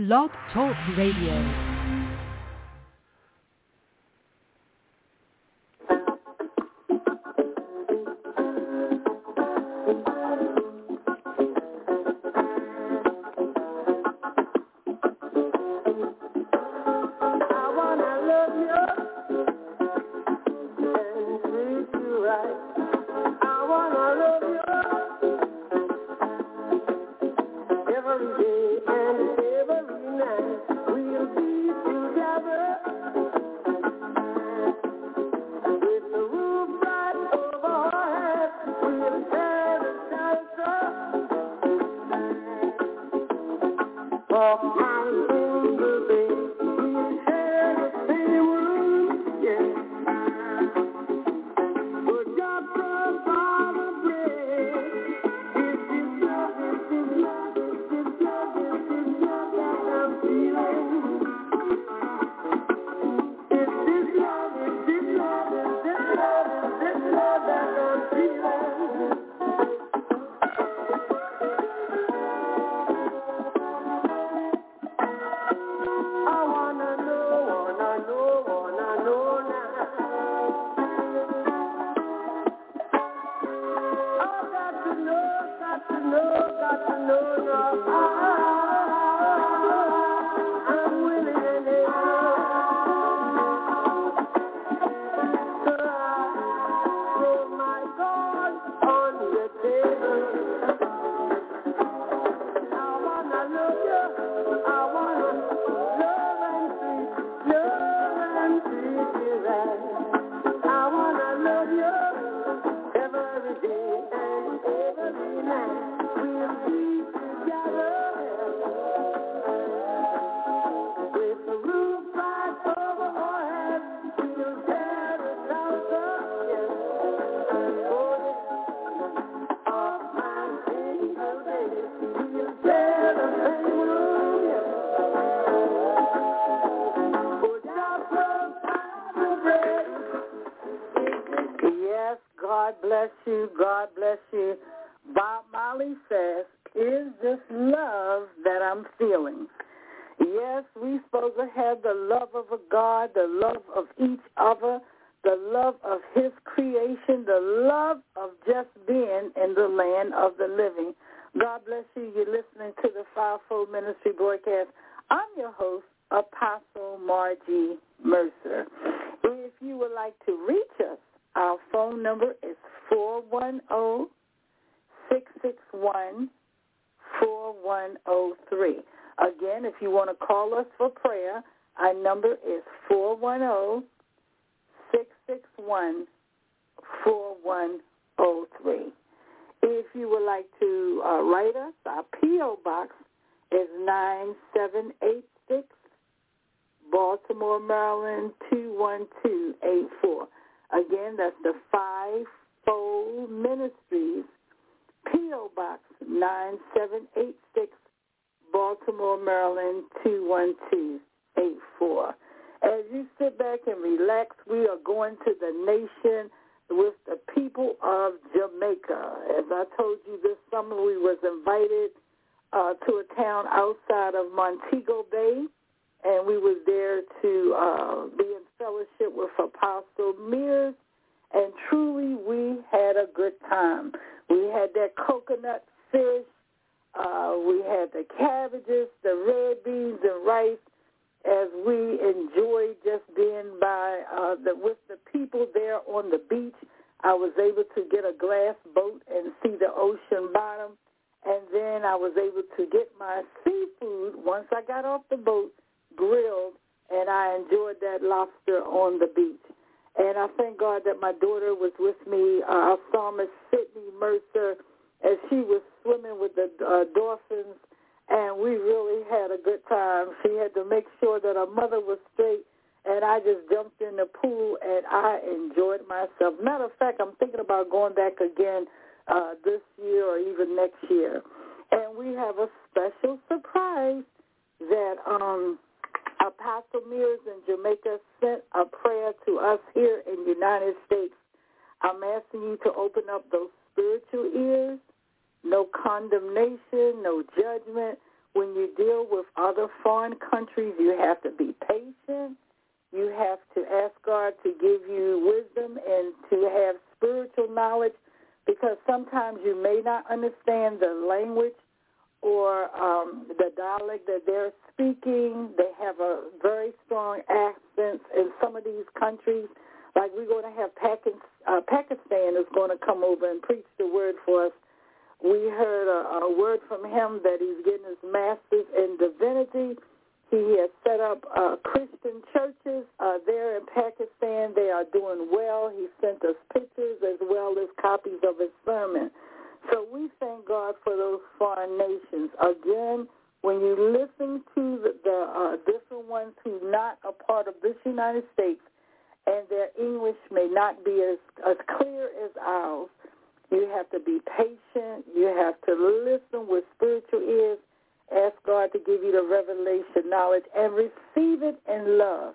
Blog Talk Radio. Our phone number is 410-661-4103. Again, if you want to call us for prayer, our number is 410-661-4103. If you would like to uh, write us, our P.O. Box is 9786 Baltimore, Maryland 21284. Again, that's the Fivefold Ministries, P.O. Box 9786, Baltimore, Maryland 21284. As you sit back and relax, we are going to the nation with the people of Jamaica. As I told you this summer, we was invited uh, to a town outside of Montego Bay and we was there to uh, be in fellowship with Apostle Mears, and truly we had a good time. We had that coconut fish, uh, we had the cabbages, the red beans and rice, as we enjoyed just being by uh, the with the people there on the beach. I was able to get a glass boat and see the ocean bottom, and then I was able to get my seafood once I got off the boat grilled, and I enjoyed that lobster on the beach. And I thank God that my daughter was with me, uh, our psalmist Sydney Mercer, as she was swimming with the uh, dolphins, and we really had a good time. She had to make sure that her mother was straight, and I just jumped in the pool, and I enjoyed myself. Matter of fact, I'm thinking about going back again uh, this year or even next year. And we have a special surprise that um, Apostle Mears in Jamaica sent a prayer to us here in the United States. I'm asking you to open up those spiritual ears, no condemnation, no judgment. when you deal with other foreign countries, you have to be patient. You have to ask God to give you wisdom and to have spiritual knowledge because sometimes you may not understand the language or um, the dialect that they're speaking. They have a very strong accent in some of these countries. Like we're going to have Pakistan, uh, Pakistan is going to come over and preach the word for us. We heard a, a word from him that he's getting his master's in divinity. He has set up uh, Christian churches uh, there in Pakistan. They are doing well. He sent us pictures as well as copies of his sermon. So we thank God for those foreign nations. Again, when you listen to the, the uh, different ones who not a part of this United States, and their English may not be as, as clear as ours, you have to be patient. You have to listen with spiritual ears. Ask God to give you the revelation knowledge and receive it in love.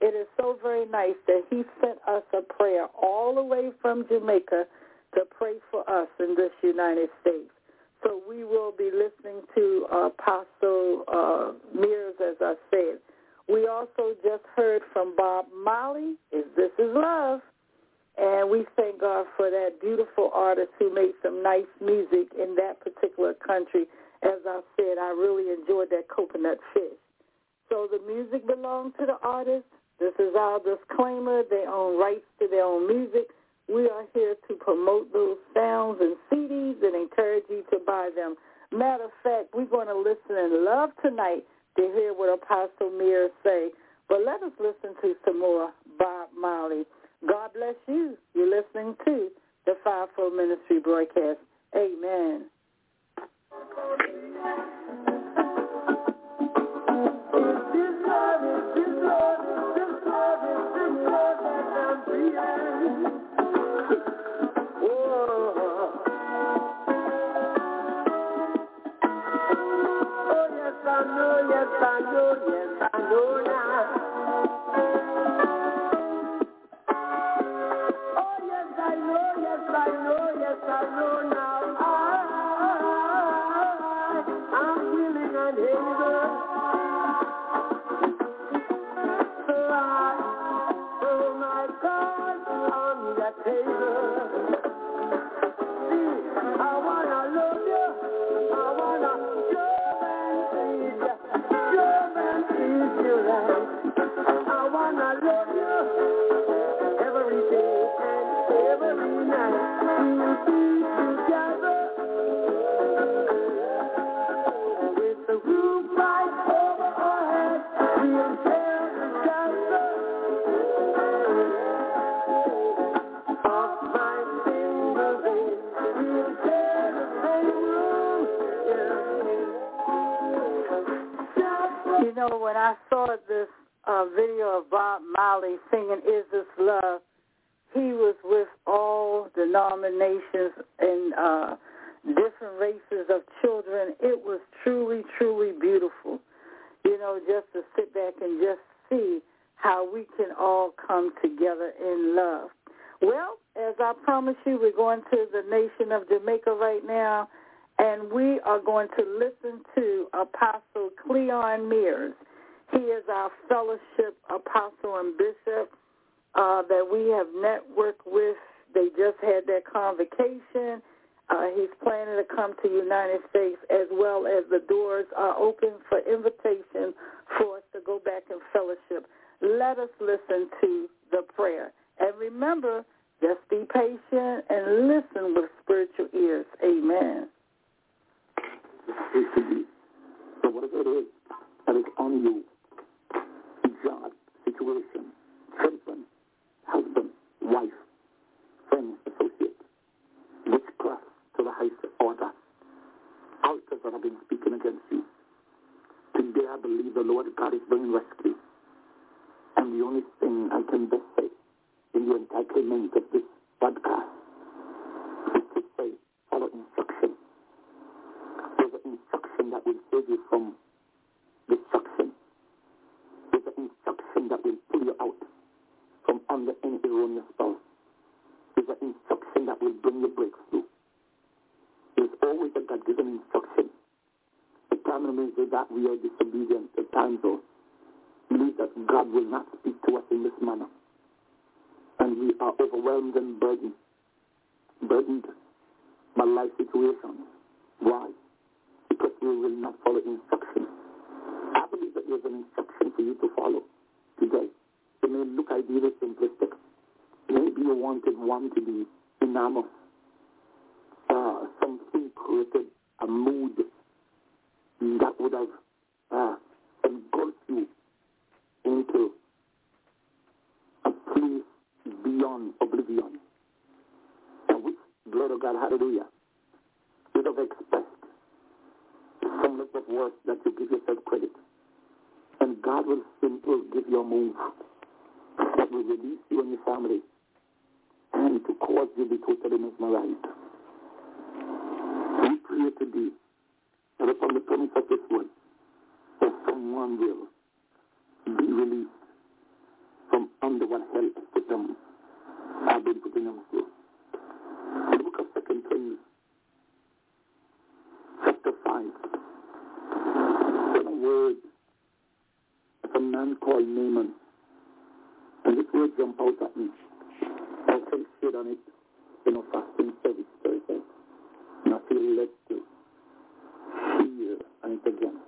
It is so very nice that he sent us a prayer all the way from Jamaica to pray for us in this United States. So we will be listening to Apostle uh, Mears, as I said. We also just heard from Bob Marley, Is This Is Love? And we thank God for that beautiful artist who made some nice music in that particular country. As I said, I really enjoyed that coconut fish. So the music belongs to the artist. This is our disclaimer. They own rights to their own music. We are here to promote those sounds and CDs and encourage you to buy them. Matter of fact, we're going to listen and love tonight to hear what Apostle Mears say. But let us listen to some more Bob Marley. God bless you. You're listening to the Fivefold Ministry broadcast. Amen. You know, when I saw this uh, video of Bob Marley singing "Is This Love," he was with all denominations and uh, different races of children. It was truly, truly beautiful. You know, just to sit back and just see how we can all come together in love. Well, as I promised you, we're going to the nation of Jamaica right now, and we are going to listen to Apostle Cleon Mears. He is our fellowship apostle and bishop uh, that we have networked with. They just had their convocation. Uh, he's planning to come to United States as well as the doors are open for invitation for us to go back and fellowship. Let us listen to the prayer. And remember, just be patient and listen with spiritual ears. Amen. So whatever it is that is on you, job, situation, children, husband, wife, friends, associates, witchcraft to the highest order, altars that have been speaking against you. Today I believe the Lord God is bringing rescue. And the only thing I can best say in the entitlement of this podcast is to say, follow instruction. There's an instruction that will save you from destruction. an erroneous spouse is an instruction that will bring you breakthrough. There's always a God-given instruction. The problem is that we are disobedient at times or believe that God will not speak to us in this manner. And we are overwhelmed and burdened, burdened by life situations. Why? Because we will not follow instructions. I believe that there's an instruction for you to follow today to me, look, I did it simplistic. Maybe you wanted one to be enamored. Uh, something created a mood that would have uh, engulfed you into a place beyond oblivion. And which, glory to God, hallelujah, would have expressed some level of worth that you give yourself credit. And God will, simply give you a move that will release you and your family and to cause you to be totally mesmerized. We pray today that upon the promise of this one, that someone will be released from under what hell has put them, have been putting them through. The book of Second Kings, chapter 5, and a word of a man called Naaman and this will jump out at me. I can sit on it in a fasting service, for example, and I feel led to hear and again.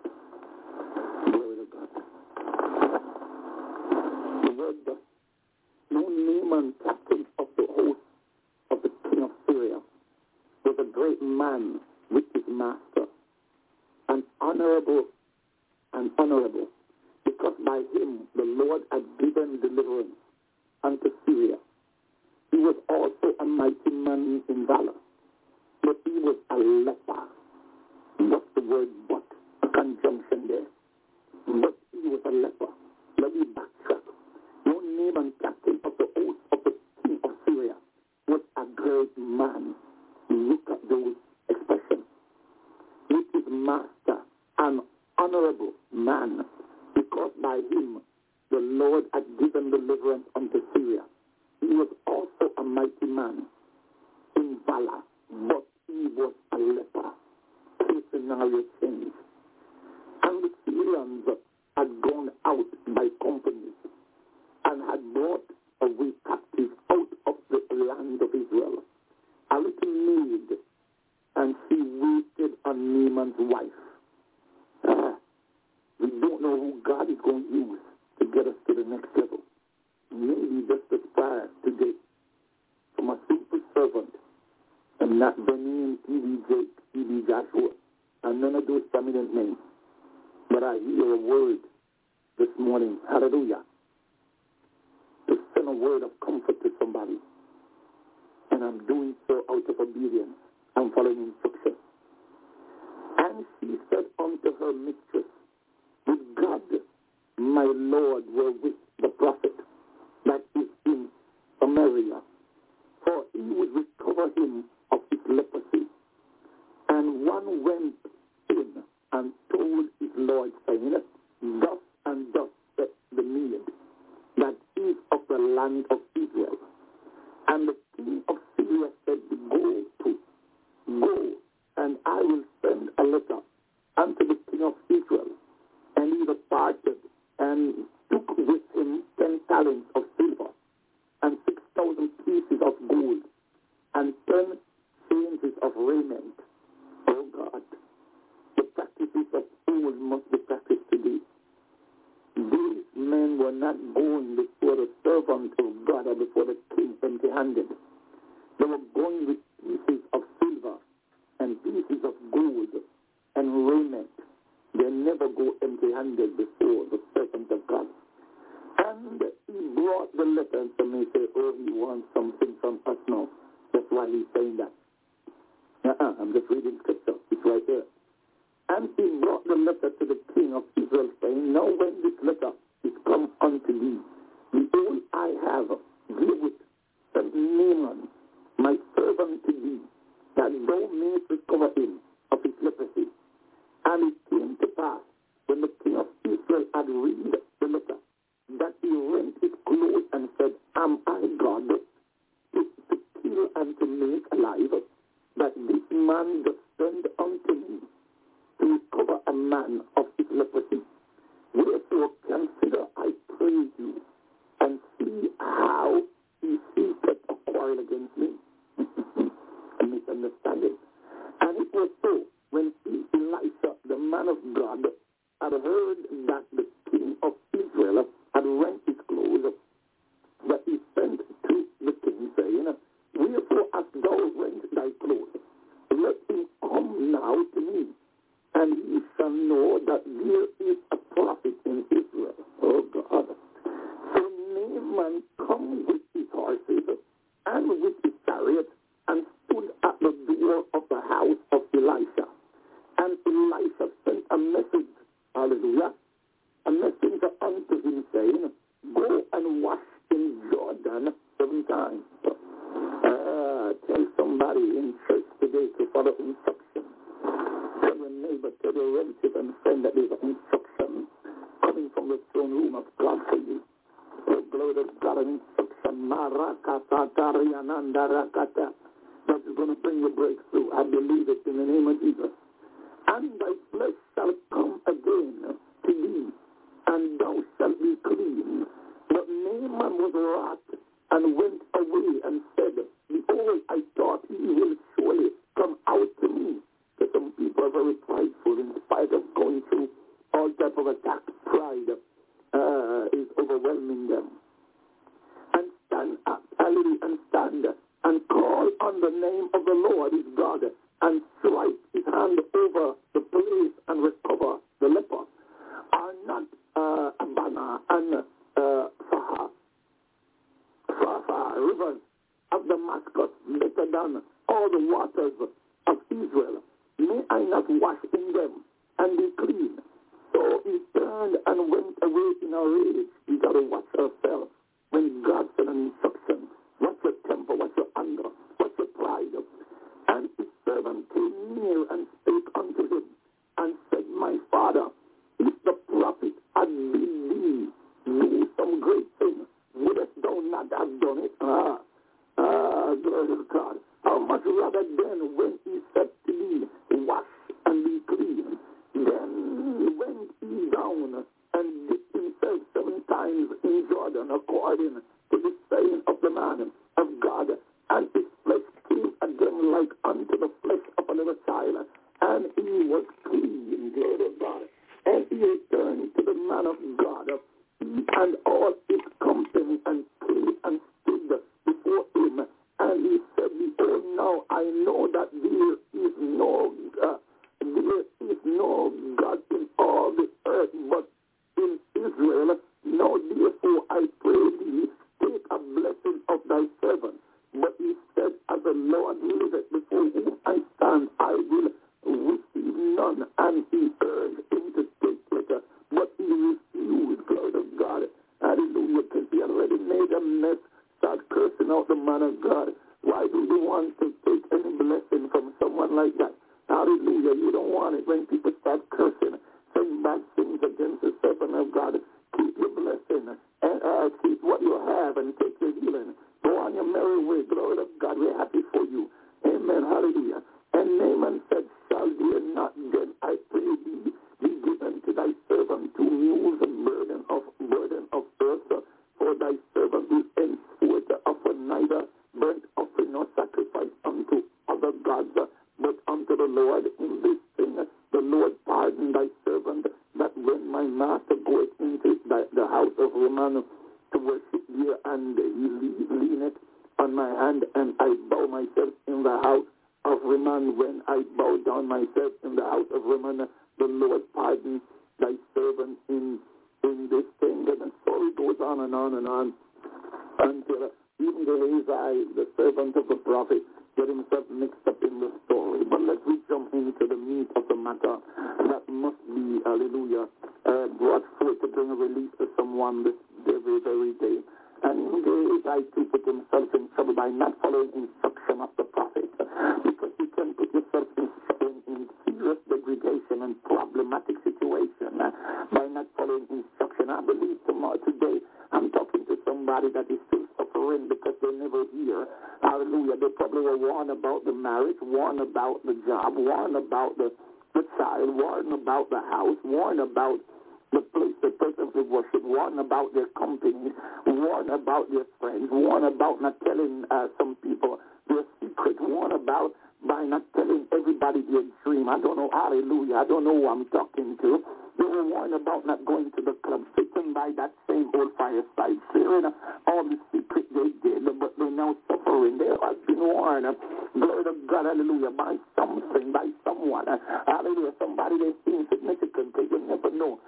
About by not telling everybody their dream. I don't know, hallelujah, I don't know who I'm talking to, They were warned about not going to the club, sitting by that same old fireside, sharing all the secret they did, but they're now suffering. They have been warned. Glory to God, hallelujah, by something, by someone. Hallelujah, somebody they seem significant because you never know.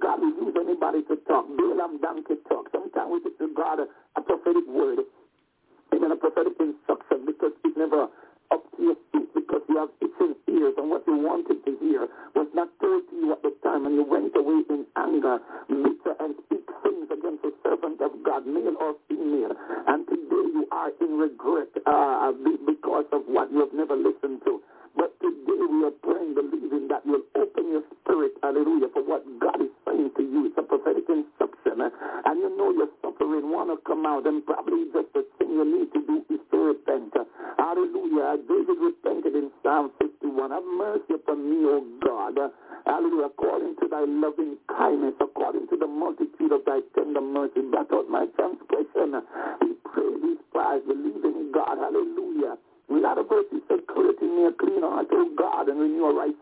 God will use anybody to talk. Balaam donkey talk. Sometimes we disregard a, a prophetic word, even a prophetic instruction, because it's never up to your feet because you have itching ears and what you wanted to hear was not told to you at the time and you went away in anger, bitter and speak things against the servant of God, male or female. And today you are in regret uh, because of what you have never listened to. But today we are praying, believing that you'll open your spirit, hallelujah, for what God is saying to you. It's a prophetic instruction. And you know you're suffering, want to come out, and probably just the thing you need to do is to repent. Hallelujah. David repented in Psalm 51. Have mercy upon me, O God. Hallelujah. According to thy loving kindness, according to the multitude of thy tender mercy, blot out my transgression. We pray these prayers, believing in God. Hallelujah. Not a verse he said, create in me a clean heart, O God, and renew a right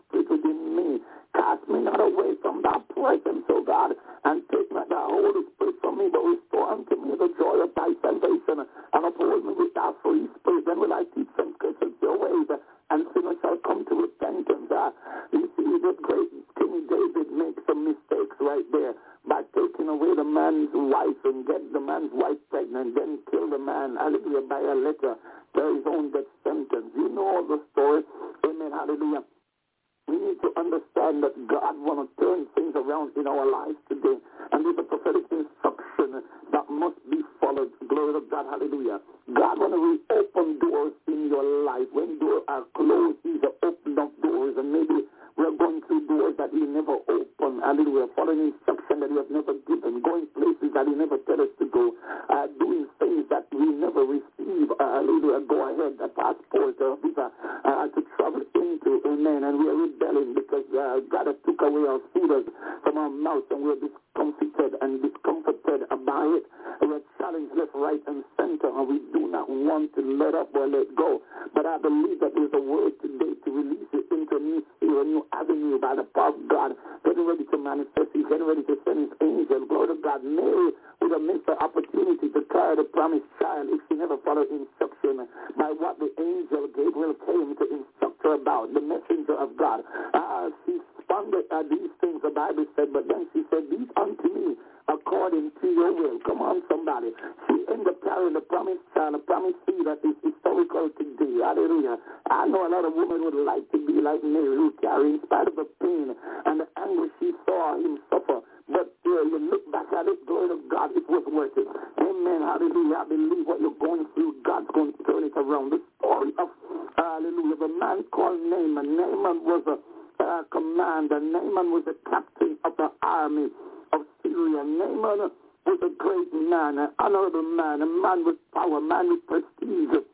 but then she said, These unto me according to your will. Come on, somebody. She ended up carrying the promised child, a promised seed that is historical today. Hallelujah. I know a lot of women would like to be like Mary, who in spite of the pain and the anguish she saw him suffer. But uh, you look back at it, glory to God, it was worth it. Amen. Hallelujah. I believe what you're going through, God's going to turn it around. The story of, hallelujah, the man called Naaman. Naaman was a uh, commander. Naaman was a captain of the army of Syria. Naaman was a great man, an honorable man, a man with power, a man with prestige.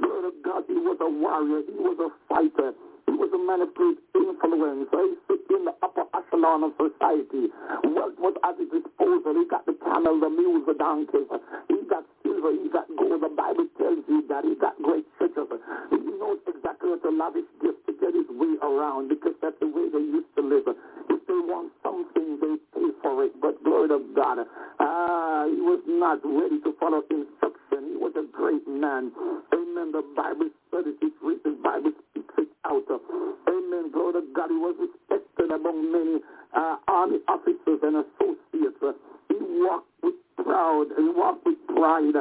Glory to God, he was a warrior, he was a fighter, he was a man of great influence. So he sit in the upper echelon of society. Wealth was at his disposal. He got the camel, the mules, the donkeys. He got silver, he got gold. The Bible tells you that he got great treasures. He knows exactly what to lavish gifts to get his way around because that's the way they used to live. If they want something, they pay for it. But glory to God, ah, he was not ready to follow instruction. He was a great man. Amen. The Bible said it. Written. The Bible speaks it out. Amen. Glory to God. He was respected among many uh, army officers and associates. He walked with proud. He walked with pride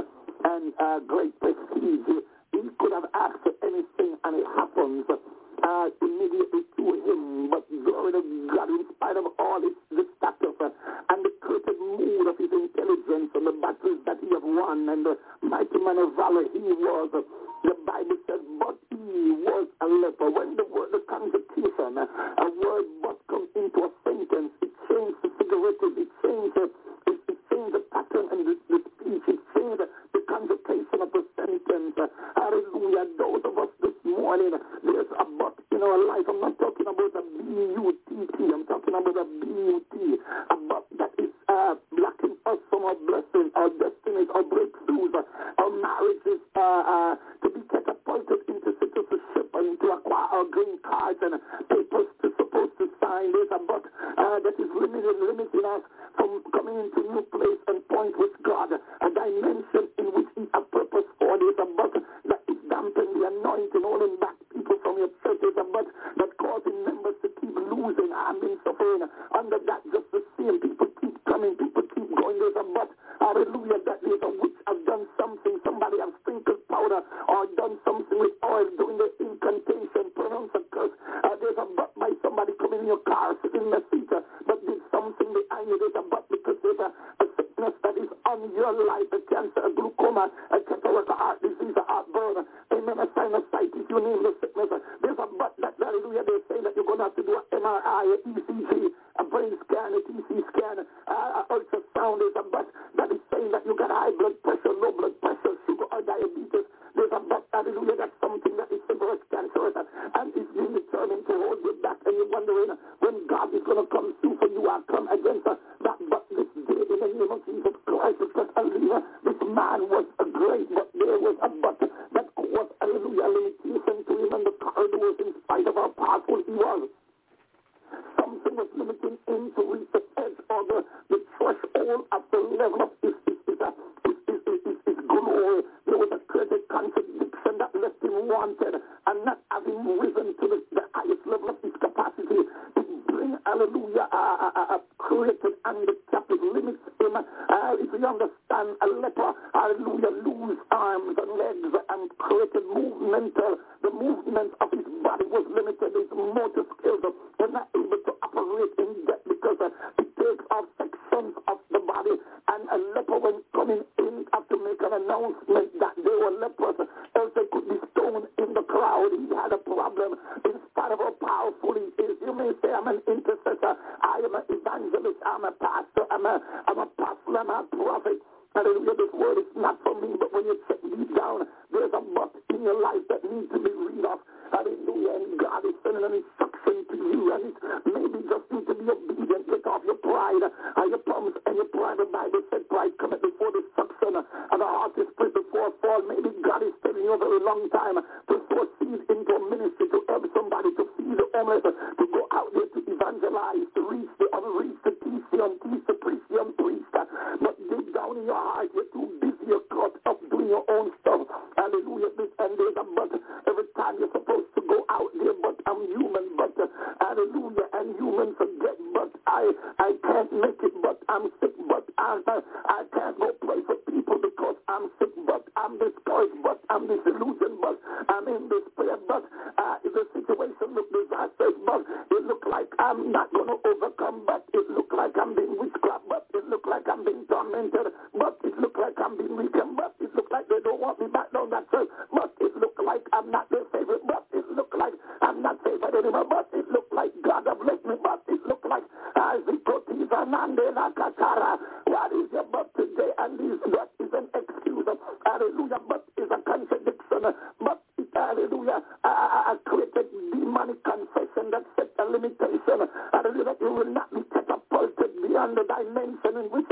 and uh, great prestige. He could have asked for anything, and it happens uh, immediately to him. But glory to God, in spite of all his the uh, and the creative mood of his intelligence and the battles that he have won and the mighty man of valor he was, uh, the Bible says, but he was a leper. When the word, the conjugation, uh, a word but comes into a sentence, it changed the figurative, it it the pattern and the, the speech, it changed the conjugation of the sentence. Hallelujah. Those of us this morning, there's a but in our life. I'm not talking about a B-U-T-T. I'm talking about a B-U-T. A but that is uh, blocking us from our blessings, our destinies, our breakthroughs, our marriages uh, uh, to be catapulted into citizenship and to acquire our green cards and papers to supposed to sign. There's a but uh, that is limiting, limiting us from coming into new place and point with God, a dimension in which He has purpose for. There's a but that is dampening the anointing, holding back people from your church. There's a but that causing members to keep losing and being suffering. Under that, just the same people keep coming, people keep going. There's a but, hallelujah, the dimension in which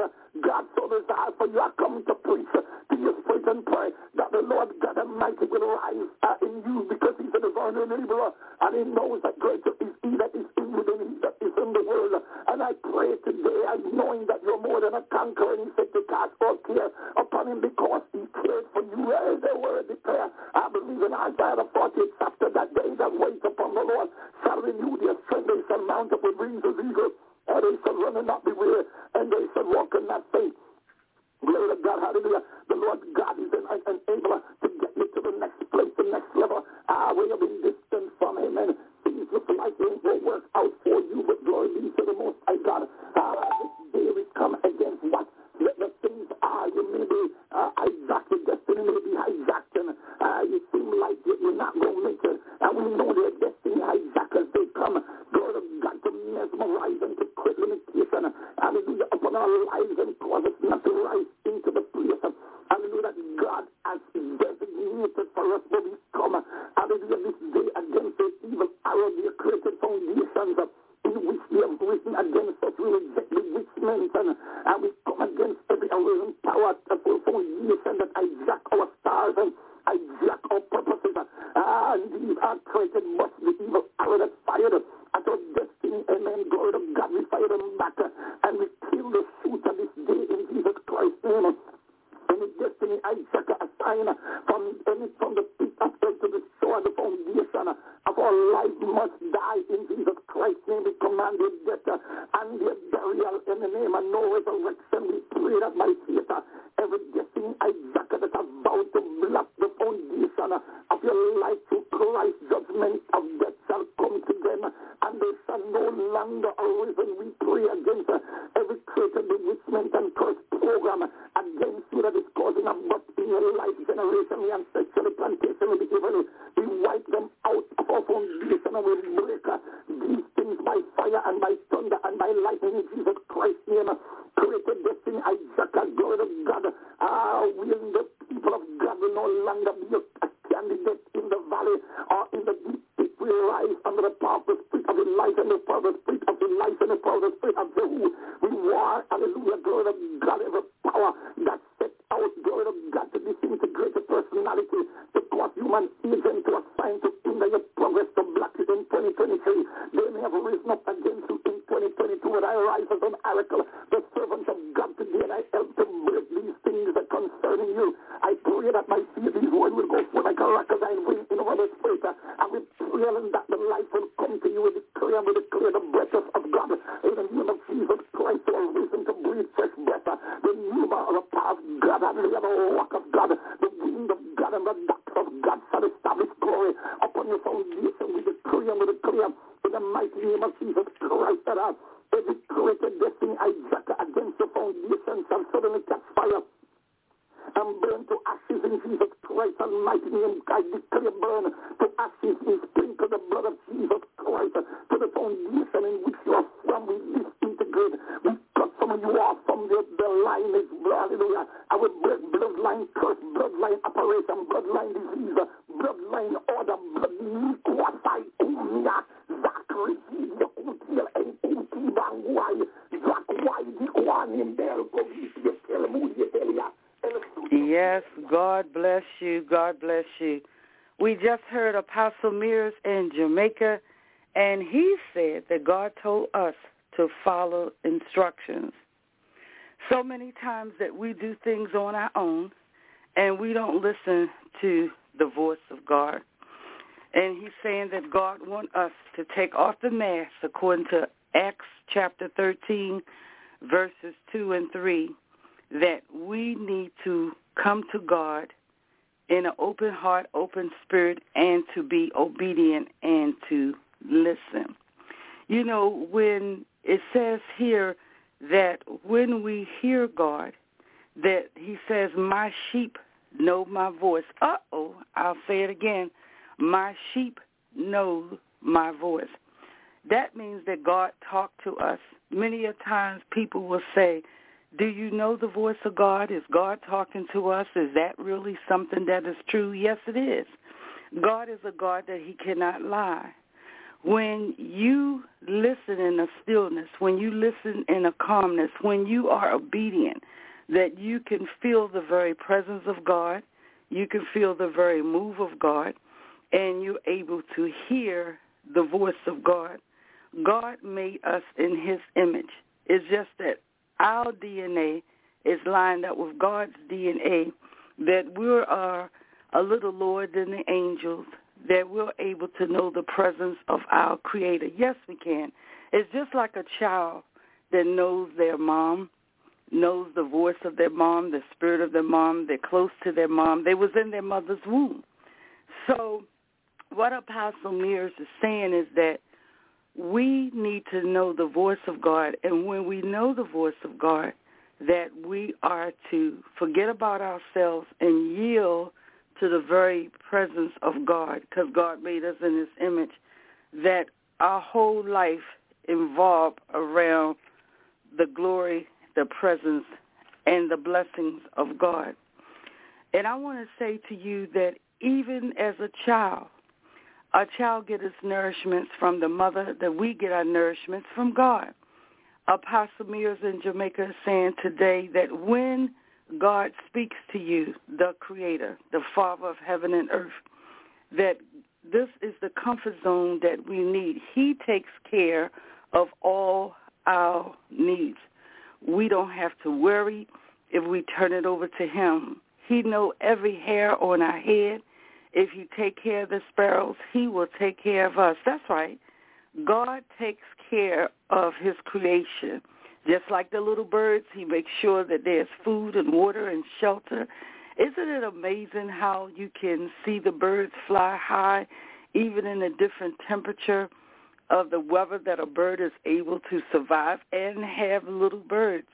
go forth follow instructions. So many times that we do things on our own, and we don't listen to the voice of God. And he's saying that God wants us to take off the mask according to Acts chapter 13, verses 2 and 3, that we need to come to God in an open heart, open spirit, and to be obedient and to listen. You know, when it says here that when we hear God, that he says, my sheep know my voice. Uh-oh, I'll say it again. My sheep know my voice. That means that God talked to us. Many a times people will say, do you know the voice of God? Is God talking to us? Is that really something that is true? Yes, it is. God is a God that he cannot lie. When you listen in a stillness, when you listen in a calmness, when you are obedient, that you can feel the very presence of God, you can feel the very move of God, and you're able to hear the voice of God. God made us in his image. It's just that our DNA is lined up with God's DNA, that we are a little lower than the angels, that we're able to know the presence of our Creator. Yes, we can. It's just like a child that knows their mom, knows the voice of their mom, the spirit of their mom. They're close to their mom. They was in their mother's womb. So what Apostle Mears is saying is that we need to know the voice of God. And when we know the voice of God, that we are to forget about ourselves and yield to the very presence of God because God made us in his image, that our whole life involved around the glory, the presence, and the blessings of God. And I want to say to you that even as a child, a child gets its nourishments from the mother, that we get our nourishments from God. Apostle Mears in Jamaica is saying today that when God speaks to you, the Creator, the Father of heaven and earth, that this is the comfort zone that we need. He takes care of all our needs. We don't have to worry if we turn it over to him. He knows every hair on our head. If you take care of the sparrows, he will take care of us. That's right. God takes care of his creation. Just like the little birds, he makes sure that there's food and water and shelter. Isn't it amazing how you can see the birds fly high, even in a different temperature of the weather that a bird is able to survive and have little birds?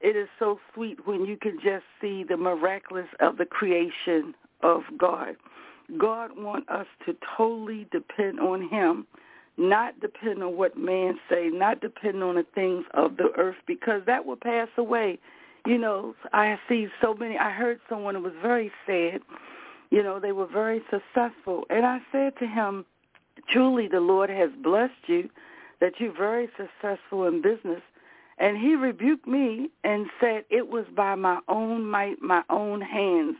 It is so sweet when you can just see the miraculous of the creation of God. God wants us to totally depend on him not depend on what man say, not depend on the things of the earth, because that will pass away. You know, I see so many. I heard someone who was very sad. You know, they were very successful, and I said to him, "Truly, the Lord has blessed you, that you're very successful in business." And he rebuked me and said, "It was by my own might, my own hands,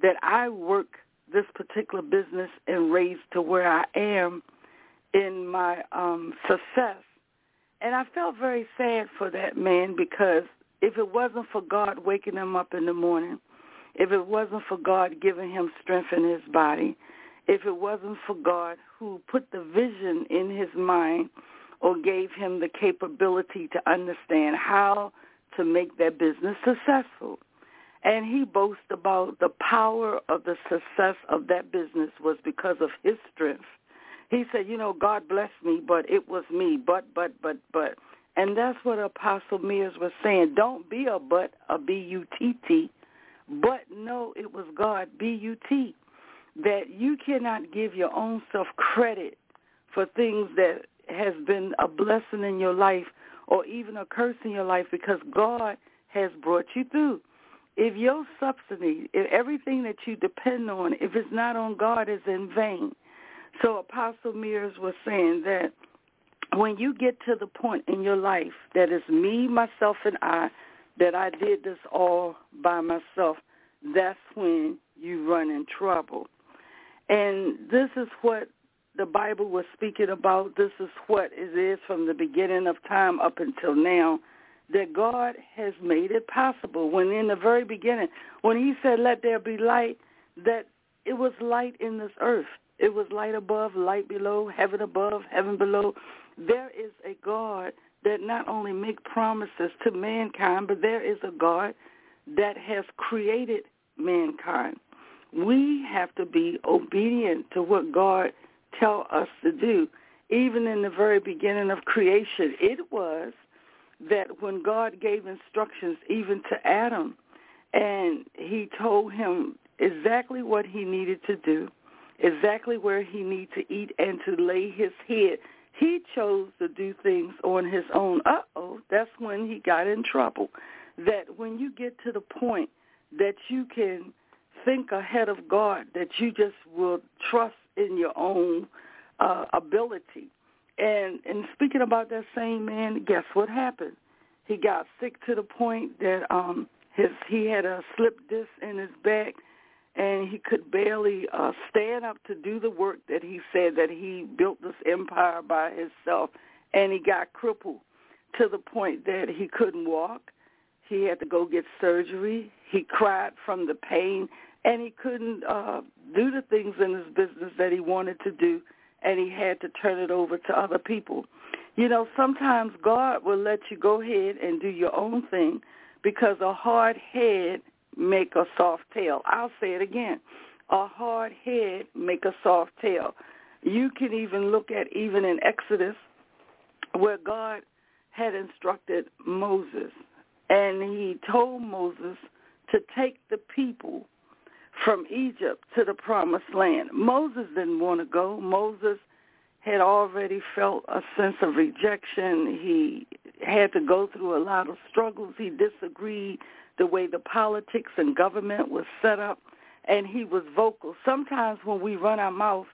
that I work this particular business and raised to where I am." In my um success. And I felt very sad for that man because if it wasn't for God waking him up in the morning, if it wasn't for God giving him strength in his body, if it wasn't for God who put the vision in his mind or gave him the capability to understand how to make that business successful. And he boasts about the power of the success of that business was because of his strength he said, you know, God blessed me, but it was me, but, but, but, but. And that's what Apostle Mears was saying. Don't be a but, a B-U-T-T, but no, it was God, B-U-T, that you cannot give your own self credit for things that has been a blessing in your life or even a curse in your life because God has brought you through. If your subsidy, if everything that you depend on, if it's not on God, is in vain. So Apostle Mears was saying that when you get to the point in your life that is me, myself, and I, that I did this all by myself, that's when you run in trouble. And this is what the Bible was speaking about. This is what it is from the beginning of time up until now, that God has made it possible. When in the very beginning, when he said, let there be light, that it was light in this earth. It was light above, light below, heaven above, heaven below. There is a God that not only make promises to mankind, but there is a God that has created mankind. We have to be obedient to what God tell us to do. Even in the very beginning of creation, it was that when God gave instructions even to Adam, and he told him exactly what he needed to do, exactly where he needs to eat and to lay his head. He chose to do things on his own. Uh-oh, that's when he got in trouble. That when you get to the point that you can think ahead of God, that you just will trust in your own uh, ability. And and speaking about that same man, guess what happened? He got sick to the point that um his he had a slip disc in his back and he could barely uh, stand up to do the work that he said that he built this empire by himself, and he got crippled to the point that he couldn't walk. He had to go get surgery. He cried from the pain, and he couldn't uh, do the things in his business that he wanted to do, and he had to turn it over to other people. You know, sometimes God will let you go ahead and do your own thing because a hard head make a soft tail. I'll say it again. A hard head make a soft tail. You can even look at even in Exodus where God had instructed Moses and he told Moses to take the people from Egypt to the promised land. Moses didn't want to go. Moses had already felt a sense of rejection. He had to go through a lot of struggles. He disagreed the way the politics and government was set up, and he was vocal. Sometimes when we run our mouth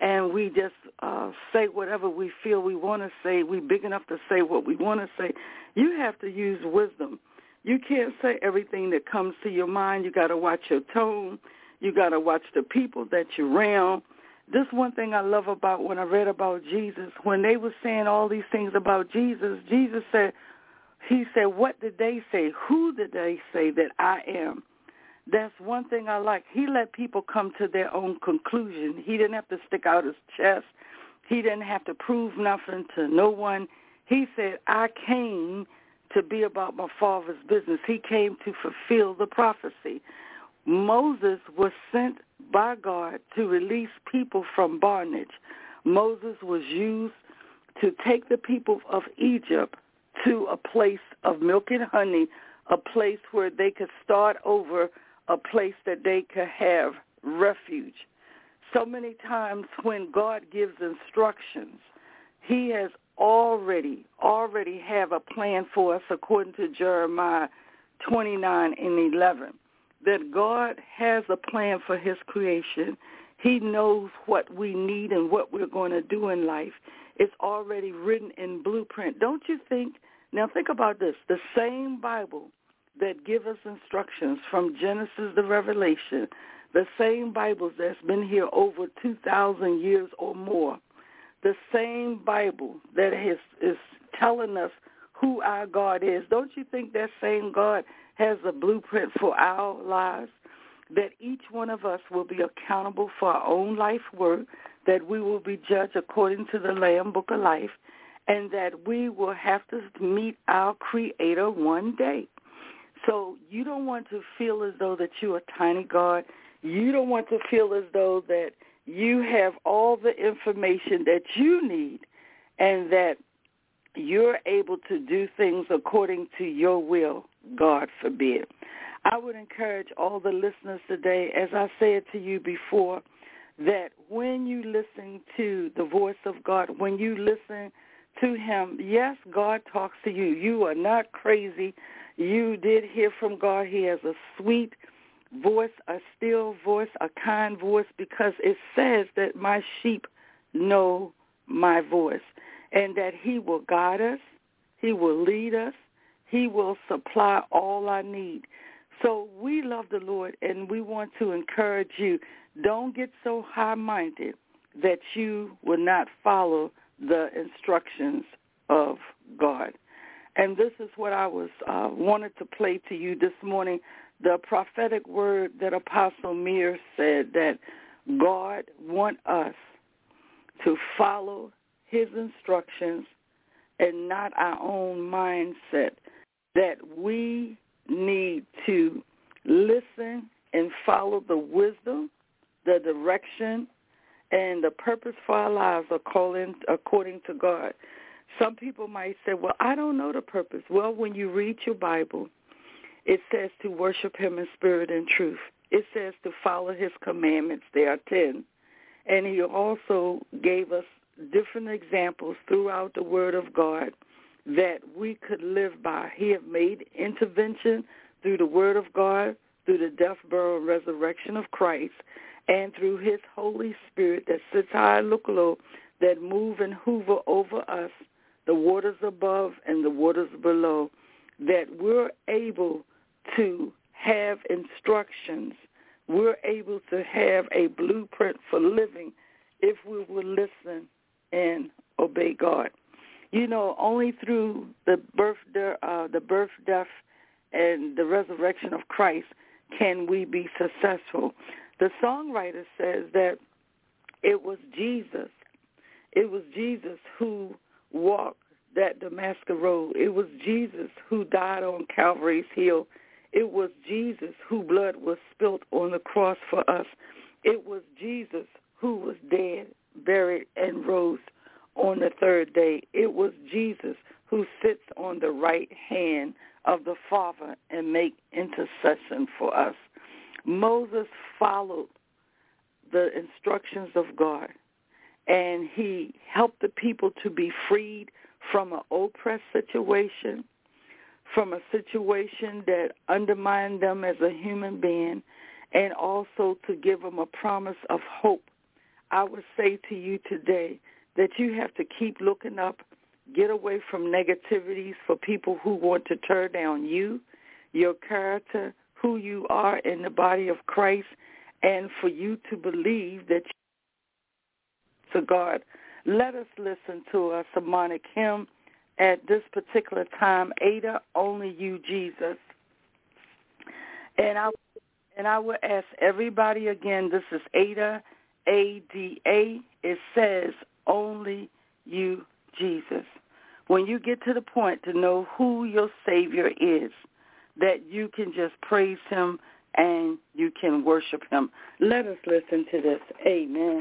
and we just uh, say whatever we feel we want to say, we big enough to say what we want to say. You have to use wisdom. You can't say everything that comes to your mind. You got to watch your tone. You got to watch the people that you're around. This one thing I love about when I read about Jesus, when they were saying all these things about Jesus, Jesus said, he said, what did they say? Who did they say that I am? That's one thing I like. He let people come to their own conclusion. He didn't have to stick out his chest. He didn't have to prove nothing to no one. He said, I came to be about my father's business. He came to fulfill the prophecy. Moses was sent by God to release people from bondage. Moses was used to take the people of Egypt to a place of milk and honey, a place where they could start over, a place that they could have refuge. So many times when God gives instructions, he has already, already have a plan for us according to Jeremiah 29 and 11, that God has a plan for his creation. He knows what we need and what we're going to do in life. It's already written in blueprint. Don't you think? Now think about this. The same Bible that give us instructions from Genesis to Revelation, the same Bibles that's been here over 2,000 years or more, the same Bible that is, is telling us who our God is. Don't you think that same God has a blueprint for our lives? That each one of us will be accountable for our own life work, that we will be judged according to the Lamb Book of Life, and that we will have to meet our Creator one day. So you don't want to feel as though that you're a tiny God. You don't want to feel as though that you have all the information that you need and that you're able to do things according to your will, God forbid. I would encourage all the listeners today, as I said to you before, that when you listen to the voice of God, when you listen to him, yes, God talks to you. You are not crazy. You did hear from God. He has a sweet voice, a still voice, a kind voice, because it says that my sheep know my voice and that he will guide us, he will lead us, he will supply all our need. So we love the Lord and we want to encourage you. Don't get so high-minded that you will not follow the instructions of God. And this is what I was uh, wanted to play to you this morning the prophetic word that Apostle Mears said that God want us to follow his instructions and not our own mindset, that we need to listen and follow the wisdom, the direction, and the purpose for our lives are according, according to God. Some people might say, well, I don't know the purpose. Well, when you read your Bible, it says to worship him in spirit and truth. It says to follow his commandments. There are ten. And he also gave us different examples throughout the word of God that we could live by. He have made intervention through the word of God, through the death, burial, and resurrection of Christ, and through his Holy Spirit that sits high and look low, that move and hover over us, the waters above and the waters below, that we're able to have instructions. We're able to have a blueprint for living if we will listen and obey God. You know, only through the birth, uh, the birth, death, and the resurrection of Christ can we be successful. The songwriter says that it was Jesus. It was Jesus who walked that Damascus road. It was Jesus who died on Calvary's hill it was Jesus whose blood was spilt on the cross for us. It was Jesus who was dead, buried, and rose on the third day. It was Jesus who sits on the right hand of the Father and make intercession for us. Moses followed the instructions of God, and he helped the people to be freed from an oppressed situation from a situation that undermined them as a human being and also to give them a promise of hope. I would say to you today that you have to keep looking up, get away from negativities for people who want to tear down you, your character, who you are in the body of Christ, and for you to believe that you to God. Let us listen to a sermonic hymn at this particular time, Ada, only you, Jesus. And I and I will ask everybody again. This is Ada, A D A. It says only you, Jesus. when you get to the point to know who your Savior is, that you can just praise him and you can worship him. Let us listen to this. Amen.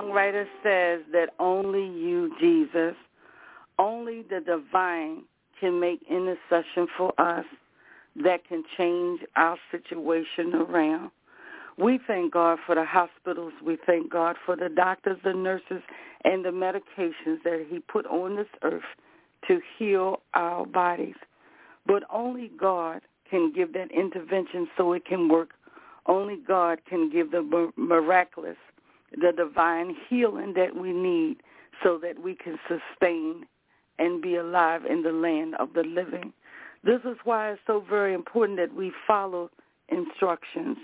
Songwriter says that only you, Jesus, only the divine can make intercession for us that can change our situation around. We thank God for the hospitals. We thank God for the doctors, the nurses, and the medications that he put on this earth to heal our bodies. But only God can give that intervention so it can work. Only God can give the miraculous the divine healing that we need so that we can sustain and be alive in the land of the living. This is why it's so very important that we follow instructions.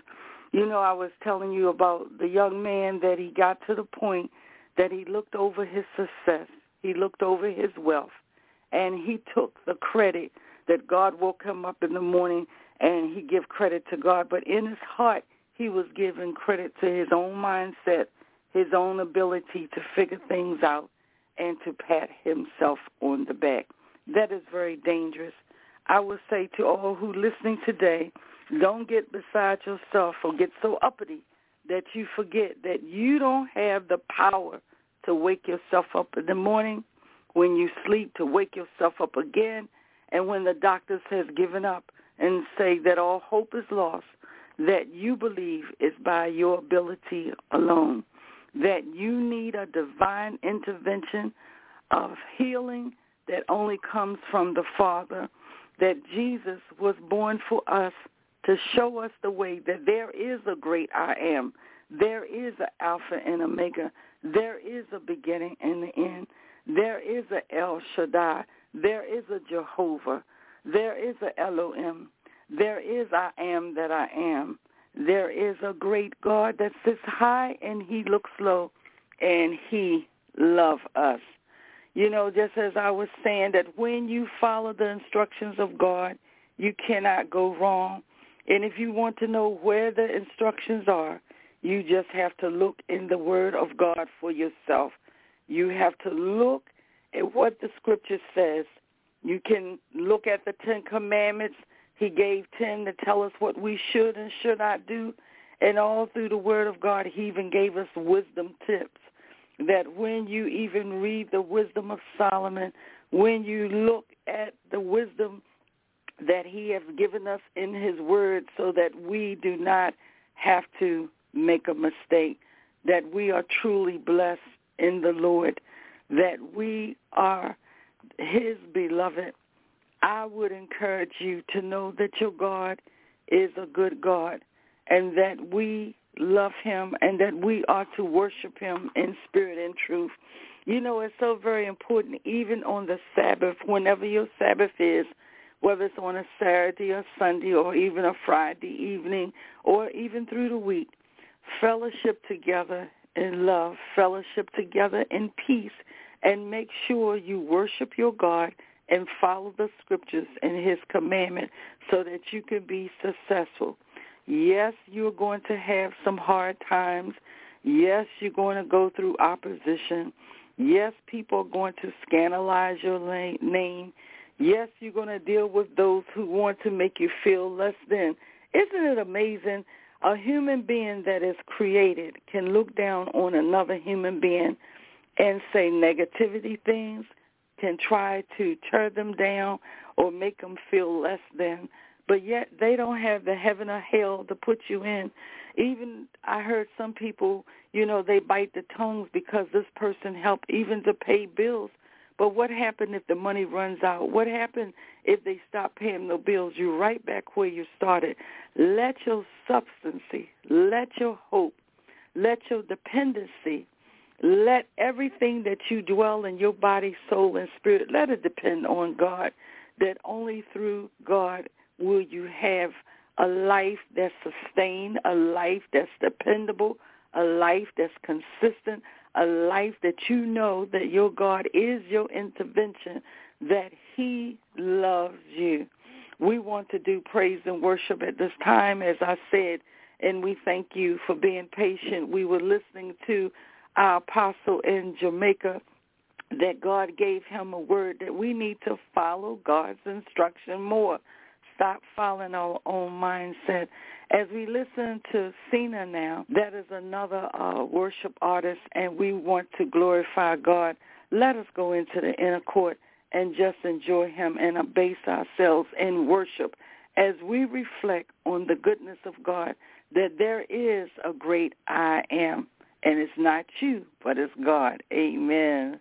You know, I was telling you about the young man that he got to the point that he looked over his success. He looked over his wealth. And he took the credit that God woke him up in the morning and he give credit to God. But in his heart, he was giving credit to his own mindset his own ability to figure things out and to pat himself on the back. That is very dangerous. I would say to all who listening today, Don't get beside yourself or get so uppity that you forget that you don't have the power to wake yourself up in the morning, when you sleep to wake yourself up again, and when the doctors has given up and say that all hope is lost, that you believe is by your ability alone, that you need a divine intervention of healing that only comes from the Father, that Jesus was born for us to show us the way that there is a great I am. There is an Alpha and Omega. There is a beginning and an end. There is a El Shaddai. There is a Jehovah. There is a Elohim. There is I am that I am. There is a great God that sits high and he looks low and he love us. You know, just as I was saying that when you follow the instructions of God, you cannot go wrong. And if you want to know where the instructions are, you just have to look in the Word of God for yourself. You have to look at what the Scripture says. You can look at the Ten Commandments. He gave ten to tell us what we should and should not do. And all through the Word of God, he even gave us wisdom tips that when you even read the wisdom of Solomon, when you look at the wisdom that he has given us in his word so that we do not have to make a mistake, that we are truly blessed in the Lord, that we are his beloved. I would encourage you to know that your God is a good God and that we love him and that we are to worship him in spirit and truth. You know, it's so very important, even on the Sabbath, whenever your Sabbath is, whether it's on a Saturday or Sunday or even a Friday evening or even through the week, fellowship together in love, fellowship together in peace, and make sure you worship your God and follow the scriptures and his commandment so that you can be successful. Yes, you're going to have some hard times. Yes, you're going to go through opposition. Yes, people are going to scandalize your name. Yes, you're going to deal with those who want to make you feel less than. Isn't it amazing? A human being that is created can look down on another human being and say negativity things, can try to tear them down or make them feel less than but yet they don't have the heaven or hell to put you in. Even I heard some people, you know, they bite the tongues because this person helped even to pay bills. But what happened if the money runs out? What happened if they stop paying the bills? You're right back where you started. Let your substancy, let your hope, let your dependency, let everything that you dwell in your body, soul, and spirit, let it depend on God. That only through God will you have a life that's sustained, a life that's dependable, a life that's consistent, a life that you know that your God is your intervention, that he loves you. We want to do praise and worship at this time, as I said, and we thank you for being patient. We were listening to our apostle in Jamaica that God gave him a word that we need to follow God's instruction more stop following our own mindset. As we listen to Sinach now, that is another uh, worship artist, and we want to glorify God. Let us go into the inner court and just enjoy him and abase ourselves in worship as we reflect on the goodness of God, that there is a great I am, and it's not you, but it's God. Amen.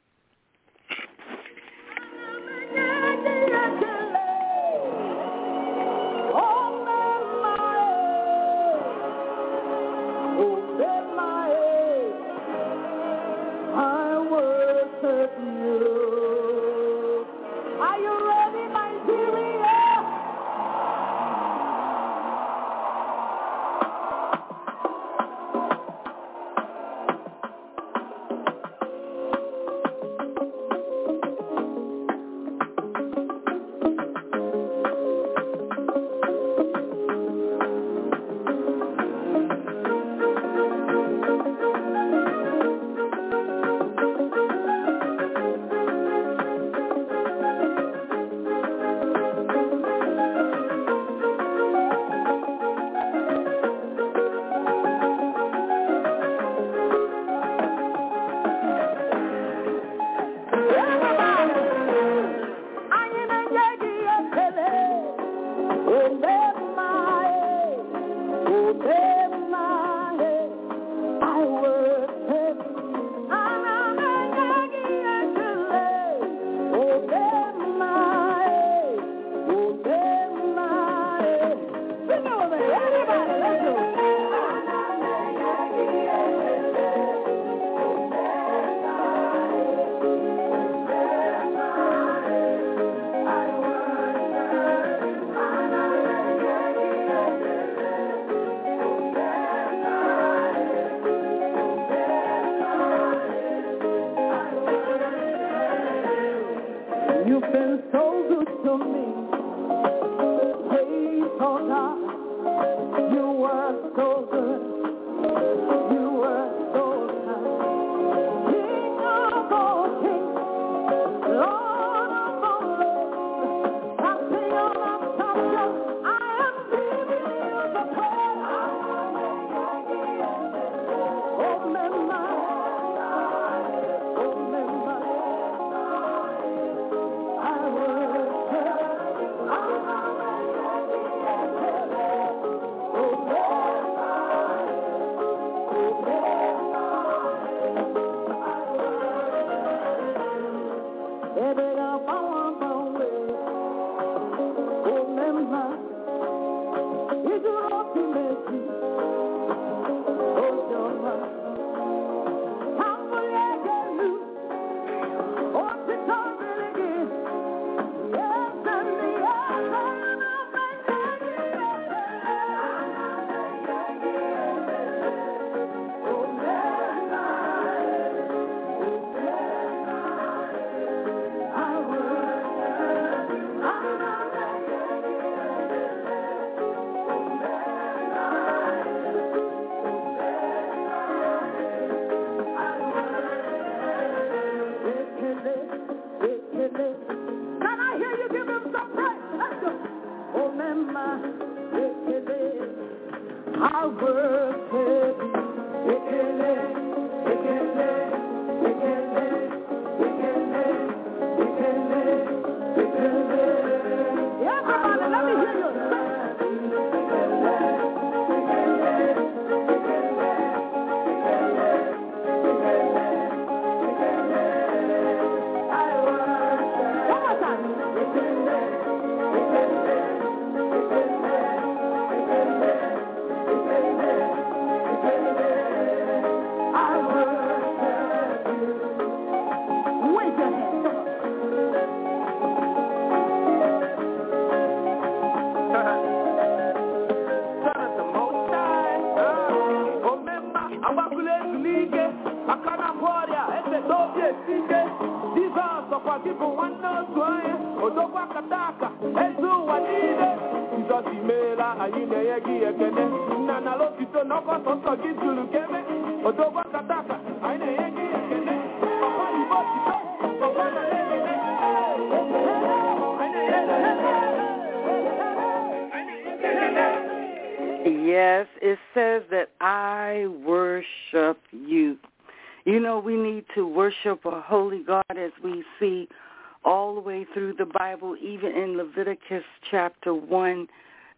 Leviticus chapter 1,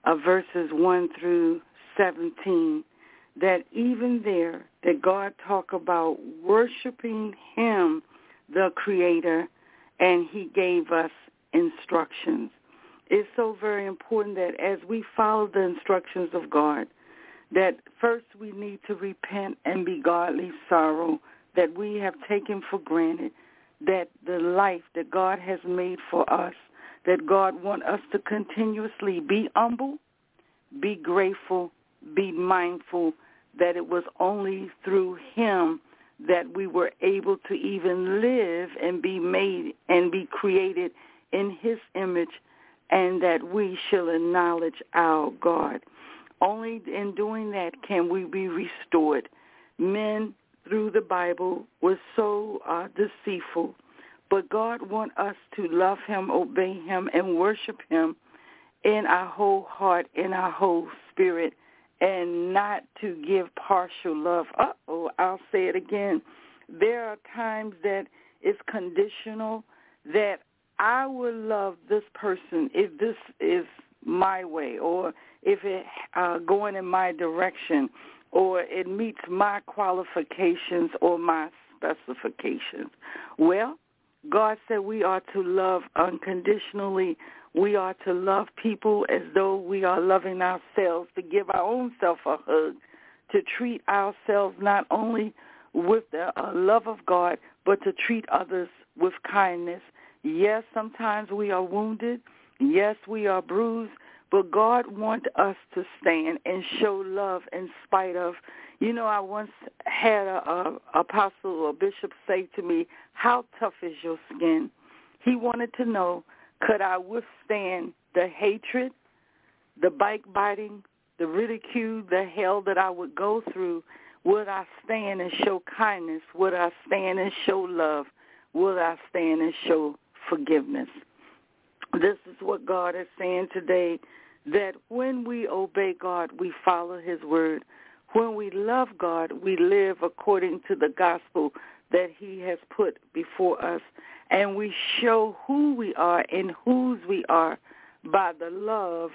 uh, verses 1 through 17, that even there, that God talk about worshiping him, the creator, and he gave us instructions. It's so very important that as we follow the instructions of God, that first we need to repent and be godly sorrow that we have taken for granted that the life that God has made for us, that God want us to continuously be humble, be grateful, be mindful that it was only through him that we were able to even live and be made and be created in his image and that we shall acknowledge our God. Only in doing that can we be restored. Men through the Bible were so uh, deceitful, but God wants us to love him, obey him, and worship him in our whole heart, in our whole spirit, and not to give partial love. Uh-oh, I'll say it again. There are times that it's conditional that I will love this person if this is my way or if it uh, going in my direction or it meets my qualifications or my specifications. Well, God said we are to love unconditionally. We are to love people as though we are loving ourselves, to give our own self a hug, to treat ourselves not only with the uh, love of God, but to treat others with kindness. Yes, sometimes we are wounded. Yes, we are bruised, but God wants us to stand and show love in spite of. You know, I once had a, a apostle or bishop say to me, "How tough is your skin?" He wanted to know Could I withstand the hatred, the bike biting, the ridicule, the hell that I would go through? Would I stand and show kindness? Would I stand and show love? Would I stand and show forgiveness? This is what God is saying today, that when we obey God, we follow his word. When we love God, we live according to the gospel that he has put before us. And we show who we are and whose we are by the love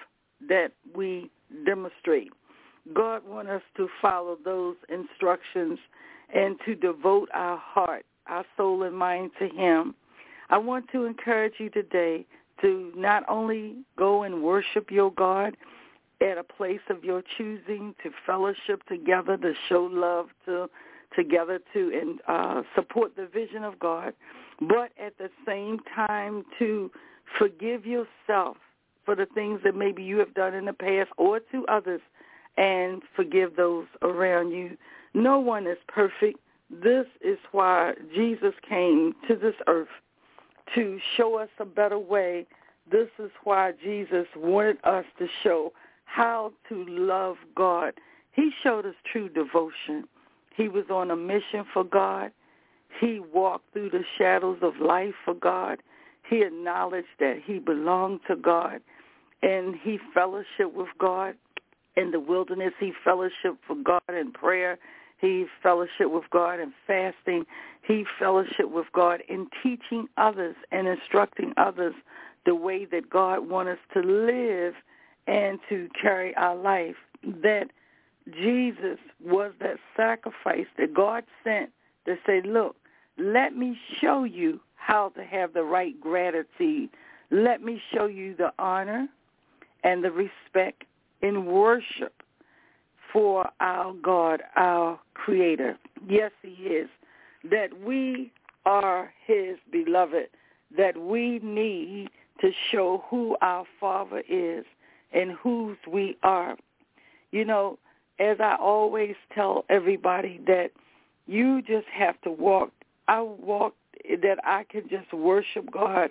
that we demonstrate. God wants us to follow those instructions and to devote our heart, our soul and mind to him. I want to encourage you today to not only go and worship your God at a place of your choosing, to fellowship together, to show love to together to and uh, support the vision of God, but at the same time to forgive yourself for the things that maybe you have done in the past or to others and forgive those around you. No one is perfect. This is why Jesus came to this earth to show us a better way. This is why Jesus wanted us to show how to love God. He showed us true devotion. He was on a mission for God. He walked through the shadows of life for God. He acknowledged that he belonged to God and he fellowshiped with God in the wilderness. He fellowshiped for God in prayer. He fellowshiped with God in fasting. He fellowshiped with God in teaching others and instructing others the way that God wants us to live and to carry our life. That Jesus was that sacrifice that God sent to say, look, let me show you how to have the right gratitude. Let me show you the honor and the respect in worship for our God, our Creator. Yes, he is. That we are his beloved, that we need to show who our Father is and whose we are. You know, as I always tell everybody that you just have to walk. I walk that I can just worship God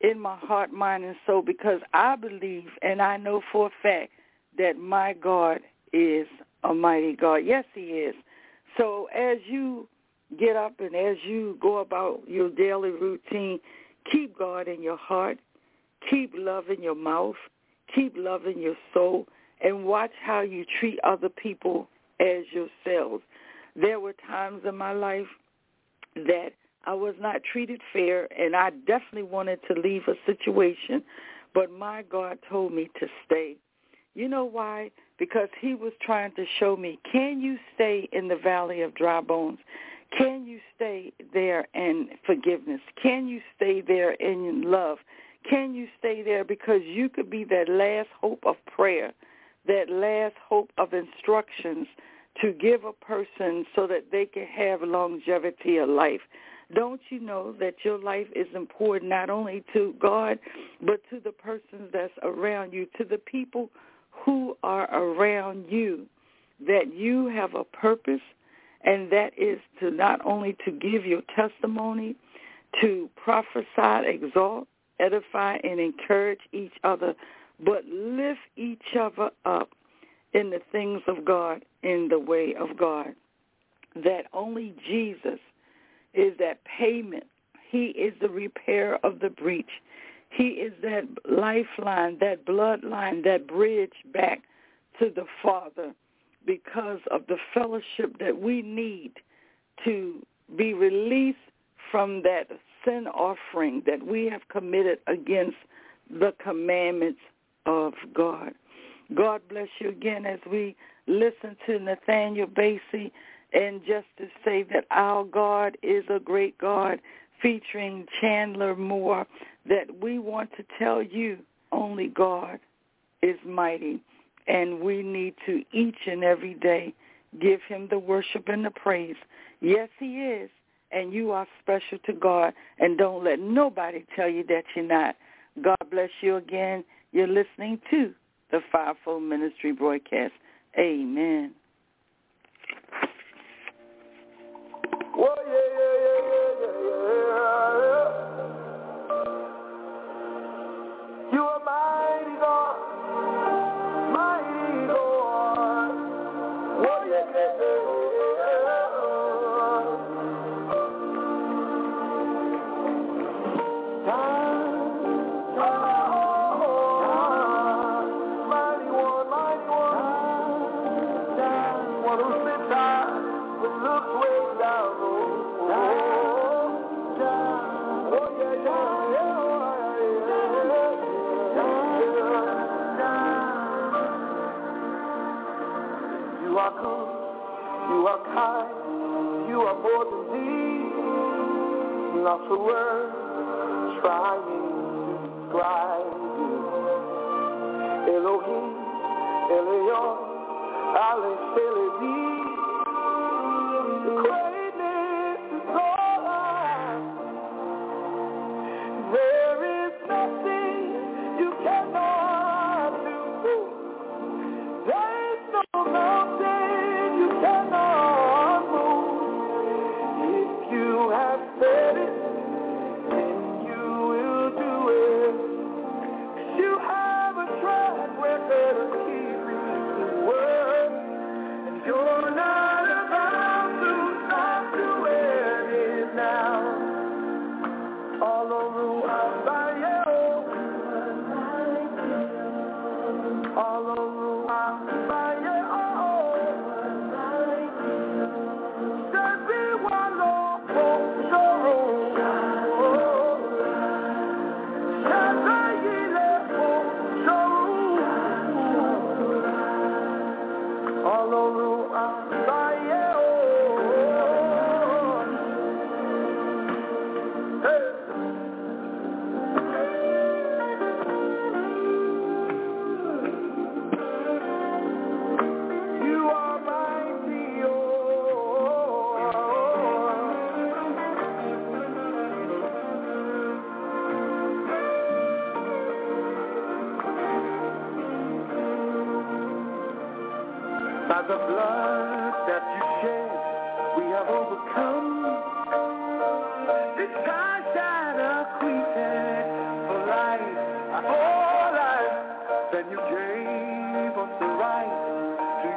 in my heart, mind, and soul because I believe and I know for a fact that my God is a mighty God. Yes, he is. So as you get up and as you go about your daily routine, keep God in your heart, keep love in your mouth, keep love in your soul, and watch how you treat other people as yourselves. There were times in my life that I was not treated fair, and I definitely wanted to leave a situation, but my God told me to stay. You know why? Because he was trying to show me, can you stay in the valley of dry bones? Can you stay there in forgiveness? Can you stay there in love? Can you stay there because you could be that last hope of prayer, that last hope of instructions to give a person so that they can have longevity of life. Don't you know that your life is important not only to God, but to the persons that's around you, to the people who are around you, that you have a purpose, and that is to not only to give your testimony, to prophesy, exalt, edify, and encourage each other, but lift each other up in the things of God, in the way of God. That only Jesus is that payment. He is the repair of the breach. He is that lifeline, that bloodline, that bridge back to the Father because of the fellowship that we need to be released from that sin offering that we have committed against the commandments of God. God bless you again as we listen to Nathaniel Bassey and just to say that our God is a great God featuring Chandler Moore that we want to tell you only God is mighty and we need to each and every day give him the worship and the praise. Yes, he is, and you are special to God, and don't let nobody tell you that you're not. God bless you again. You're listening to the Fivefold Ministry broadcast. Amen.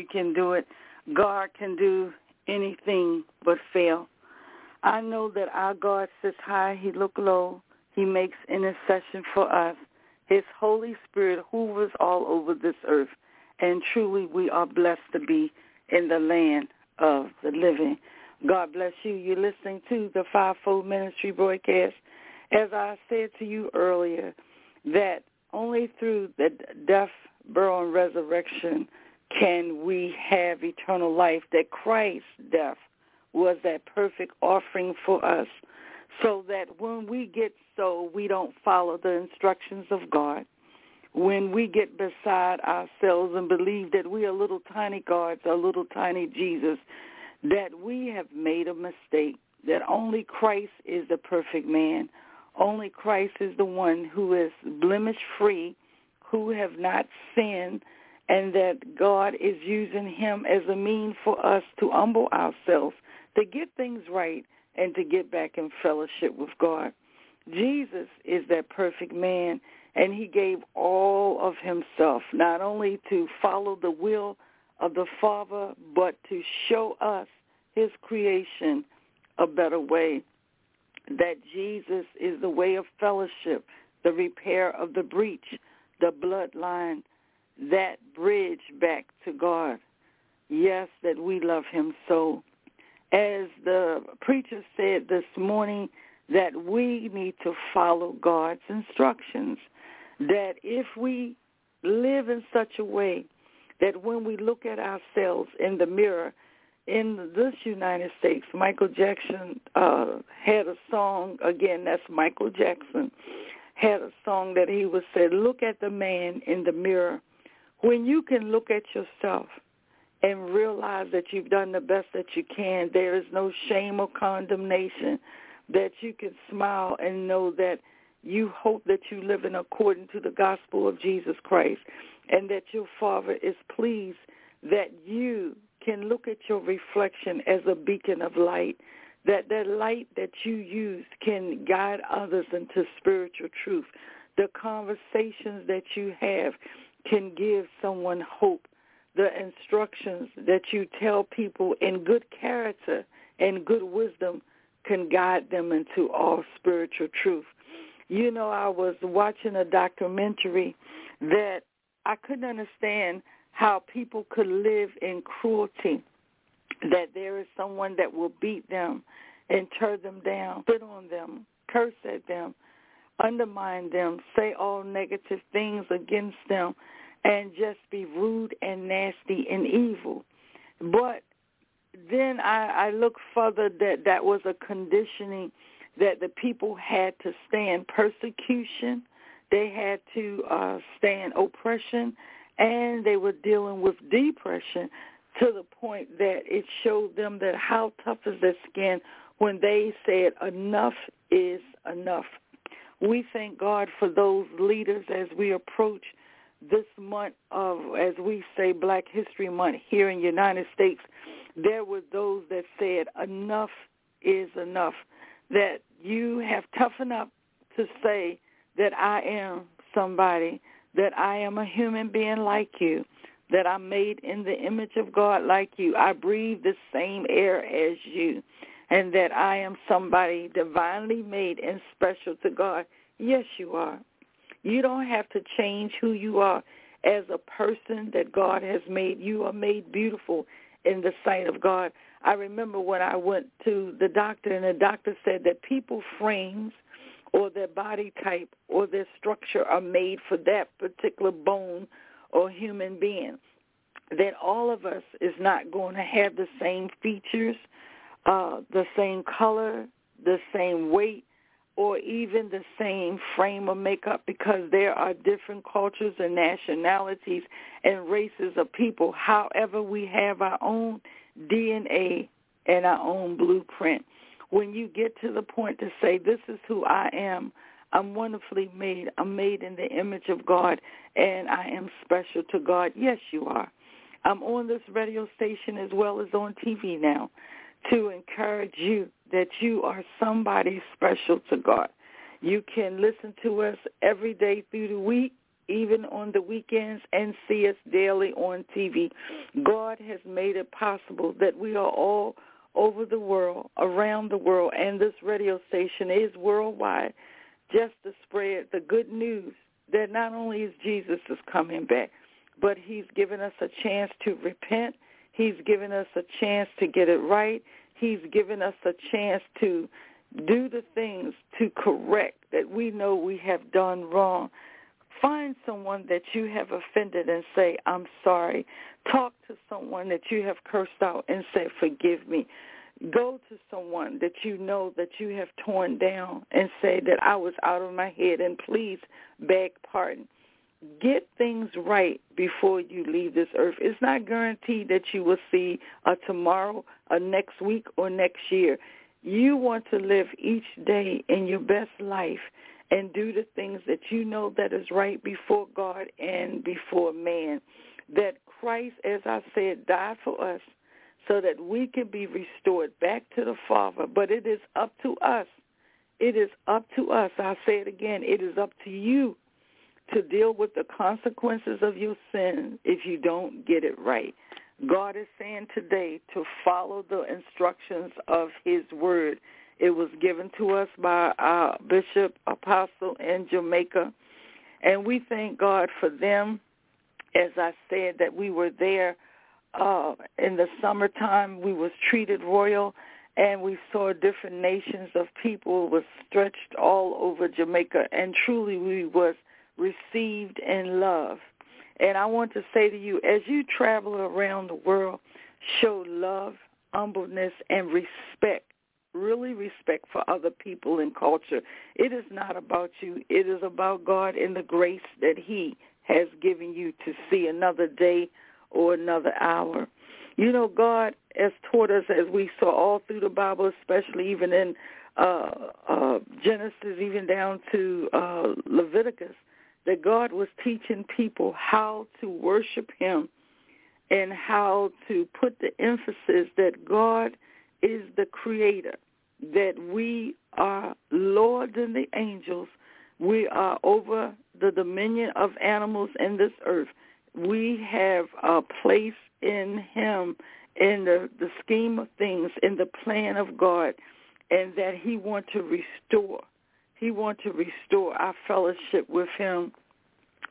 you can do it. God can do anything but fail. I know that our God sits high, he look low. He makes intercession for us. His Holy Spirit hovers all over this earth. And truly we are blessed to be in the land of the living. God bless you. You're listening to the Fivefold Ministry broadcast. As I said to you earlier, that only through the death, burial, and resurrection can we have eternal life, that Christ's death was that perfect offering for us so that when we get so, we don't follow the instructions of God. When we get beside ourselves and believe that we are little tiny gods, a little tiny Jesus, that we have made a mistake, that only Christ is the perfect man. Only Christ is the one who is blemish free, who have not sinned, and that God is using him as a mean for us to humble ourselves, to get things right, and to get back in fellowship with God. Jesus is that perfect man, and he gave all of himself, not only to follow the will of the Father, but to show us his creation a better way. That Jesus is the way of fellowship, the repair of the breach, the bloodline, that bridge back to God. Yes, that we love him so. As the preacher said this morning, that we need to follow God's instructions. That if we live in such a way that when we look at ourselves in the mirror, in this United States, Michael Jackson uh, had a song, again, that's Michael Jackson, had a song that he would say, look at the man in the mirror. When you can look at yourself and realize that you've done the best that you can, there is no shame or condemnation, that you can smile and know that you hope that you live in according to the gospel of Jesus Christ and that your Father is pleased that you can look at your reflection as a beacon of light, that that light that you use can guide others into spiritual truth. The conversations that you have can give someone hope. The instructions that you tell people in good character and good wisdom can guide them into all spiritual truth. You know, I was watching a documentary that I couldn't understand how people could live in cruelty, that there is someone that will beat them and tear them down, spit on them, curse at them, undermine them, say all negative things against them, and just be rude and nasty and evil. But then I, I look further that that was a conditioning that the people had to stand persecution, they had to uh, stand oppression, and they were dealing with depression to the point that it showed them that how tough is their skin when they said enough is enough. We thank God for those leaders as we approach this month of, as we say, Black History Month here in the United States. There were those that said enough is enough, that you have toughened up to say that I am somebody, that I am a human being like you, that I'm made in the image of God like you. I breathe the same air as you, and that I am somebody divinely made and special to God. Yes, you are. You don't have to change who you are as a person that God has made. You are made beautiful in the sight of God. I remember when I went to the doctor and the doctor said that people frames or their body type or their structure are made for that particular bone or human being. That all of us is not going to have the same features, uh, the same color, the same weight, or even the same frame of makeup because there are different cultures and nationalities and races of people. However, we have our own DNA and our own blueprint. When you get to the point to say, this is who I am, I'm wonderfully made. I'm made in the image of God, and I am special to God. Yes, you are. I'm on this radio station as well as on TV now to encourage you that you are somebody special to God. You can listen to us every day through the week, even on the weekends, and see us daily on TV. God has made it possible that we are all over the world, around the world, and this radio station is worldwide just to spread the good news that not only is Jesus is coming back, but he's given us a chance to repent. He's given us a chance to get it right. He's given us a chance to do the things to correct that we know we have done wrong. Find someone that you have offended and say, I'm sorry. Talk to someone that you have cursed out and say, forgive me. Go to someone that you know that you have torn down and say that I was out of my head and please beg pardon. Get things right before you leave this earth. It's not guaranteed that you will see a tomorrow, a next week, or next year. You want to live each day in your best life and do the things that you know that is right before God and before man. That Christ, as I said, died for us so that we can be restored back to the Father. But it is up to us. It is up to us. I'll say it again. It is up to you to deal with the consequences of your sin if you don't get it right. God is saying today to follow the instructions of his word. It was given to us by our bishop apostle in Jamaica. And we thank God for them. As I said, that we were there uh, in the summertime. We was treated royal, and we saw different nations of people was stretched all over Jamaica, and truly we was received in love. And I want to say to you, as you travel around the world, show love, humbleness, and respect. Really respect for other people and culture. It is not about you. It is about God and the grace that he has given you to see another day or another hour. You know, God has taught us, as we saw all through the Bible, especially even in uh, uh, Genesis, even down to uh, Leviticus, that God was teaching people how to worship him and how to put the emphasis that God is the creator, that we are lords and the angels, we are over the dominion of animals in this earth. We have a place in him in the, the scheme of things, in the plan of God, and that he wants to restore. He want to restore our fellowship with him.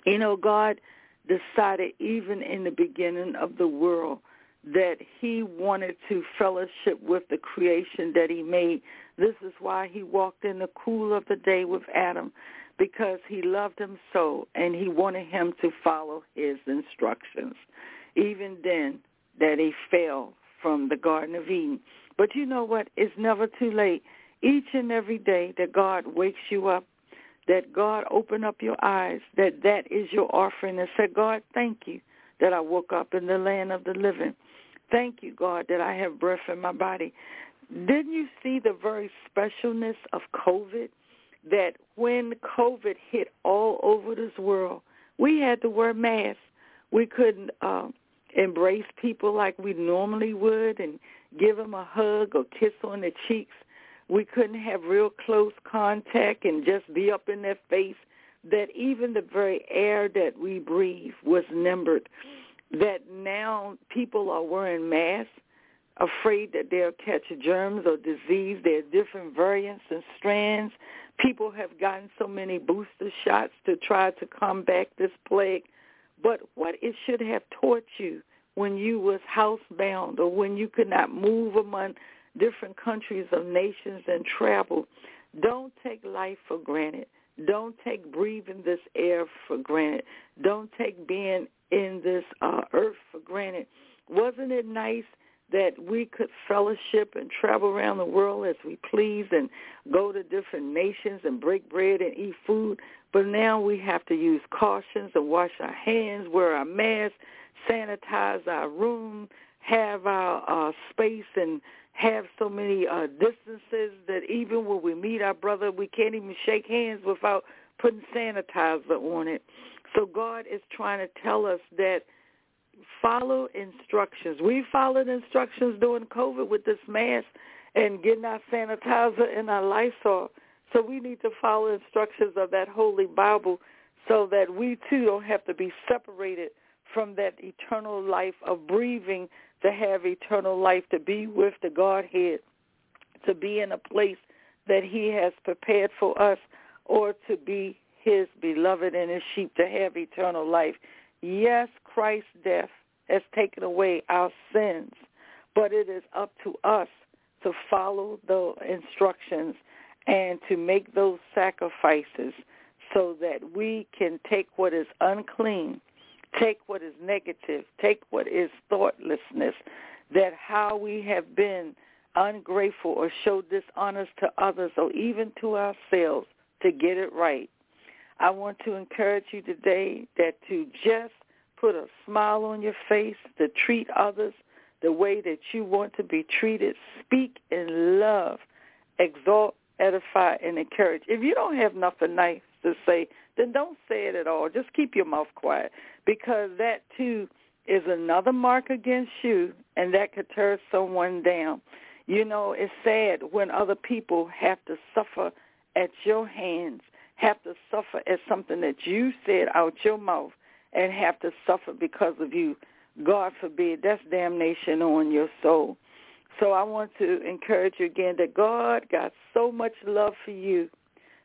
You know, God decided even in the beginning of the world that he wanted to fellowship with the creation that he made. This is why he walked in the cool of the day with Adam, because he loved him so and he wanted him to follow his instructions. Even then, that he fell from the Garden of Eden. But you know what? It's never too late. Each and every day that God wakes you up, that God open up your eyes, that that is your offering, and say, God, thank you that I woke up in the land of the living. Thank you, God, that I have breath in my body. Didn't you see the very specialness of COVID? That when COVID hit all over this world, we had to wear masks. We couldn't uh, embrace people like we normally would and give them a hug or kiss on the cheeks. We couldn't have real close contact and just be up in their face. That even the very air that we breathe was numbered. That now people are wearing masks, afraid that they'll catch germs or disease. There are different variants and strands. People have gotten so many booster shots to try to combat this plague but what it should have taught you when you was housebound or when you could not move among different countries of nations and travel, don't take life for granted. Don't take breathing this air for granted. Don't take being in this uh, earth for granted. Wasn't it nice that we could fellowship and travel around the world as we please and go to different nations and break bread and eat food. But now we have to use cautions and wash our hands, wear our masks, sanitize our room, have our uh, space and have so many uh, distances that even when we meet our brother, we can't even shake hands without putting sanitizer on it. So God is trying to tell us that – follow instructions. We followed instructions during COVID with this mask and getting our sanitizer and our Lysol. So we need to follow instructions of that Holy Bible so that we too don't have to be separated from that eternal life of breathing to have eternal life, to be with the Godhead, to be in a place that he has prepared for us, or to be his beloved and his sheep, to have eternal life. Yes, Christ's death has taken away our sins, but it is up to us to follow the instructions and to make those sacrifices so that we can take what is unclean, take what is negative, take what is thoughtlessness, that how we have been ungrateful or showed dishonor to others or even to ourselves to get it right. I want to encourage you today that to just put a smile on your face, to treat others the way that you want to be treated. Speak in love, exalt, edify, and encourage. If you don't have nothing nice to say, then don't say it at all. Just keep your mouth quiet because that too is another mark against you and that could tear someone down. You know, it's sad when other people have to suffer at your hands, have to suffer at something that you said out your mouth and have to suffer because of you. God forbid. That's damnation on your soul. So I want to encourage you again that God got so much love for you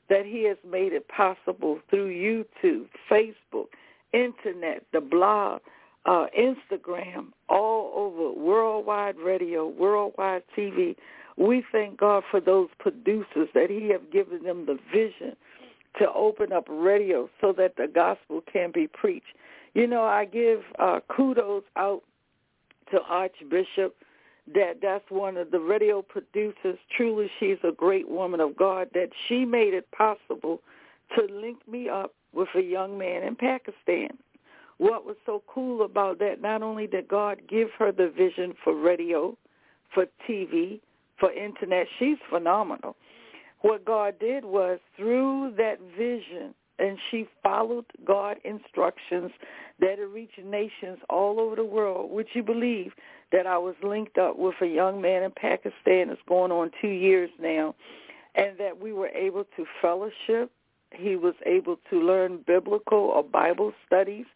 that he has made it possible through YouTube, Facebook, Internet, the blog, uh, Instagram, all over, worldwide radio, worldwide TV. We thank God for those producers that he have given them the vision to open up radio so that the gospel can be preached. You know, I give uh, kudos out to Archbishop that that's one of the radio producers. Truly, she's a great woman of God that she made it possible to link me up with a young man in Pakistan. What was so cool about that, not only did God give her the vision for radio, for TV, for internet, she's phenomenal what God did was through that vision and she followed God instructions that it reached nations all over the world. Would you believe that I was linked up with a young man in Pakistan that's going on two years now, and that we were able to fellowship. He was able to learn biblical or Bible studies,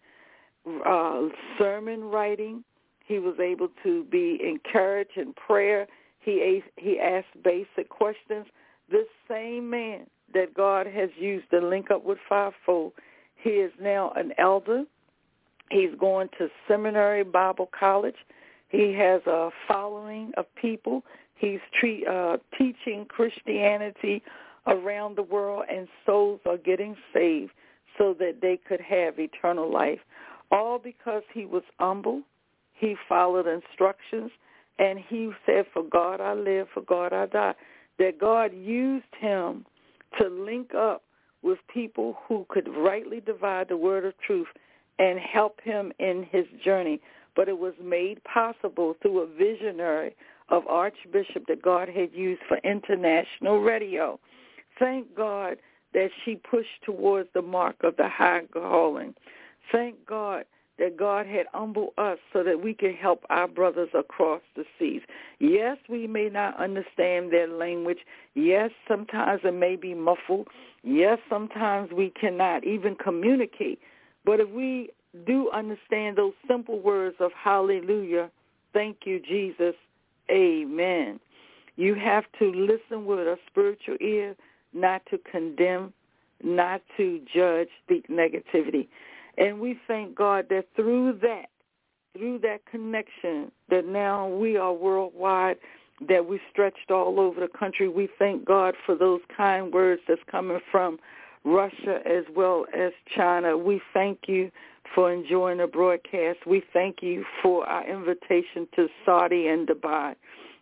uh, sermon writing. He was able to be encouraged in prayer. He he asked basic questions. This same man that God has used to link up with Fivefold, he is now an elder. He's going to seminary Bible college. He has a following of people. He's tre- uh, teaching Christianity around the world, and souls are getting saved so that they could have eternal life. All because he was humble. He followed instructions, and he said, for God I live, for God I die. That God used him to link up with people who could rightly divide the word of truth and help him in his journey. But it was made possible through a visionary of Archbishop that God had used for international radio. Thank God that she pushed towards the mark of the high calling. Thank God that God had humbled us so that we can help our brothers across the seas. Yes, we may not understand their language. Yes, sometimes it may be muffled. Yes, sometimes we cannot even communicate. But if we do understand those simple words of hallelujah, thank you, Jesus, amen. You have to listen with a spiritual ear, not to condemn, not to judge, speak negativity. And we thank God that through that, through that connection, that now we are worldwide, that we stretched all over the country. We thank God for those kind words that's coming from Russia as well as China. We thank you for enjoying the broadcast. We thank you for our invitation to Saudi and Dubai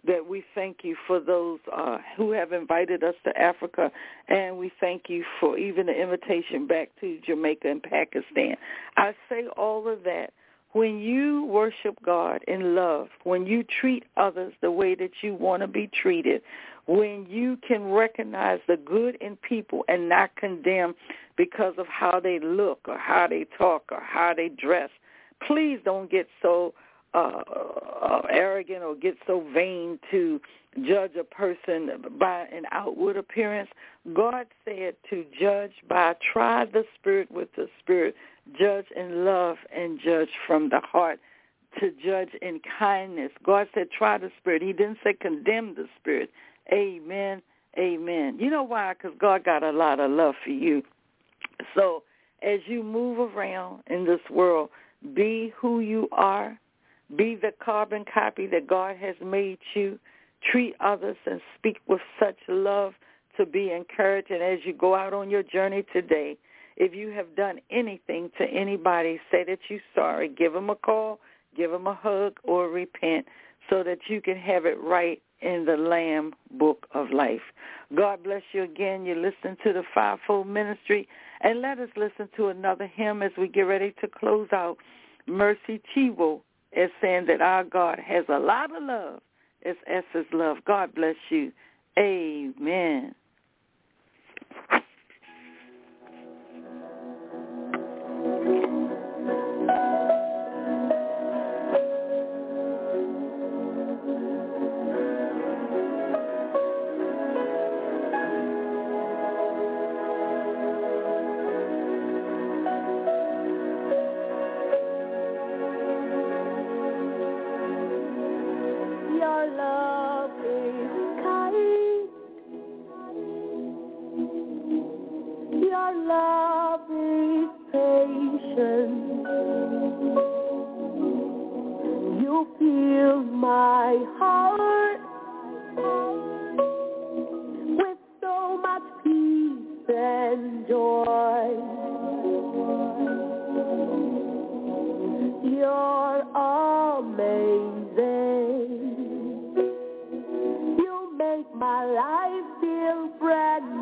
that we thank you for those uh, who have invited us to Africa, and we thank you for even the invitation back to Jamaica and Pakistan. I say all of that. When you worship God in love, when you treat others the way that you want to be treated, when you can recognize the good in people and not condemn because of how they look or how they talk or how they dress, please don't get so uh, uh, arrogant or get so vain to judge a person by an outward appearance. God said to judge by try the spirit with the spirit, judge in love and judge from the heart, to judge in kindness. God said try the spirit. He didn't say condemn the spirit. Amen. Amen. You know why? Because God got a lot of love for you. So as you move around in this world, be who you are be the carbon copy that God has made you. Treat others and speak with such love to be encouraged. And as you go out on your journey today, if you have done anything to anybody, say that you're sorry. Give them a call, give them a hug, or repent so that you can have it right in the Lamb Book of Life. God bless you again. You listen to the Fivefold Ministry. And let us listen to another hymn as we get ready to close out. Mercy Chinwo is saying that our God has a lot of love. It's Excess love. God bless you. Amen. You love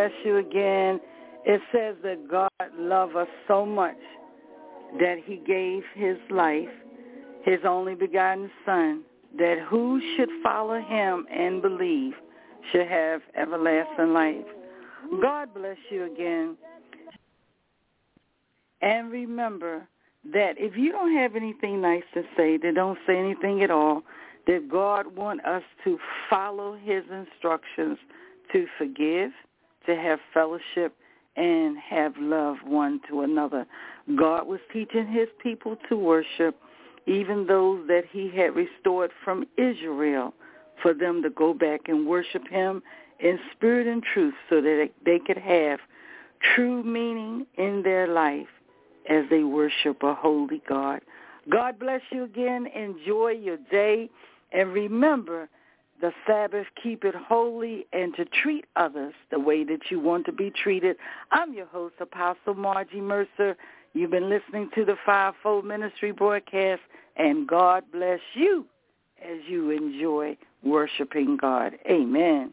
bless you again. It says that God loved us so much that he gave his life, his only begotten son, that who should follow him and believe should have everlasting life. God bless you again. And remember that if you don't have anything nice to say, then don't say anything at all. That God wants us to follow his instructions to forgive, to have fellowship and have love one to another. God was teaching his people to worship, even those that he had restored from Israel, for them to go back and worship him in spirit and truth so that they could have true meaning in their life as they worship a holy God. God bless you again. Enjoy your day. And remember, the Sabbath, keep it holy, and to treat others the way that you want to be treated. I'm your host, Apostle Margie Mercer. You've been listening to the Fivefold Ministry broadcast, and God bless you as you enjoy worshiping God. Amen.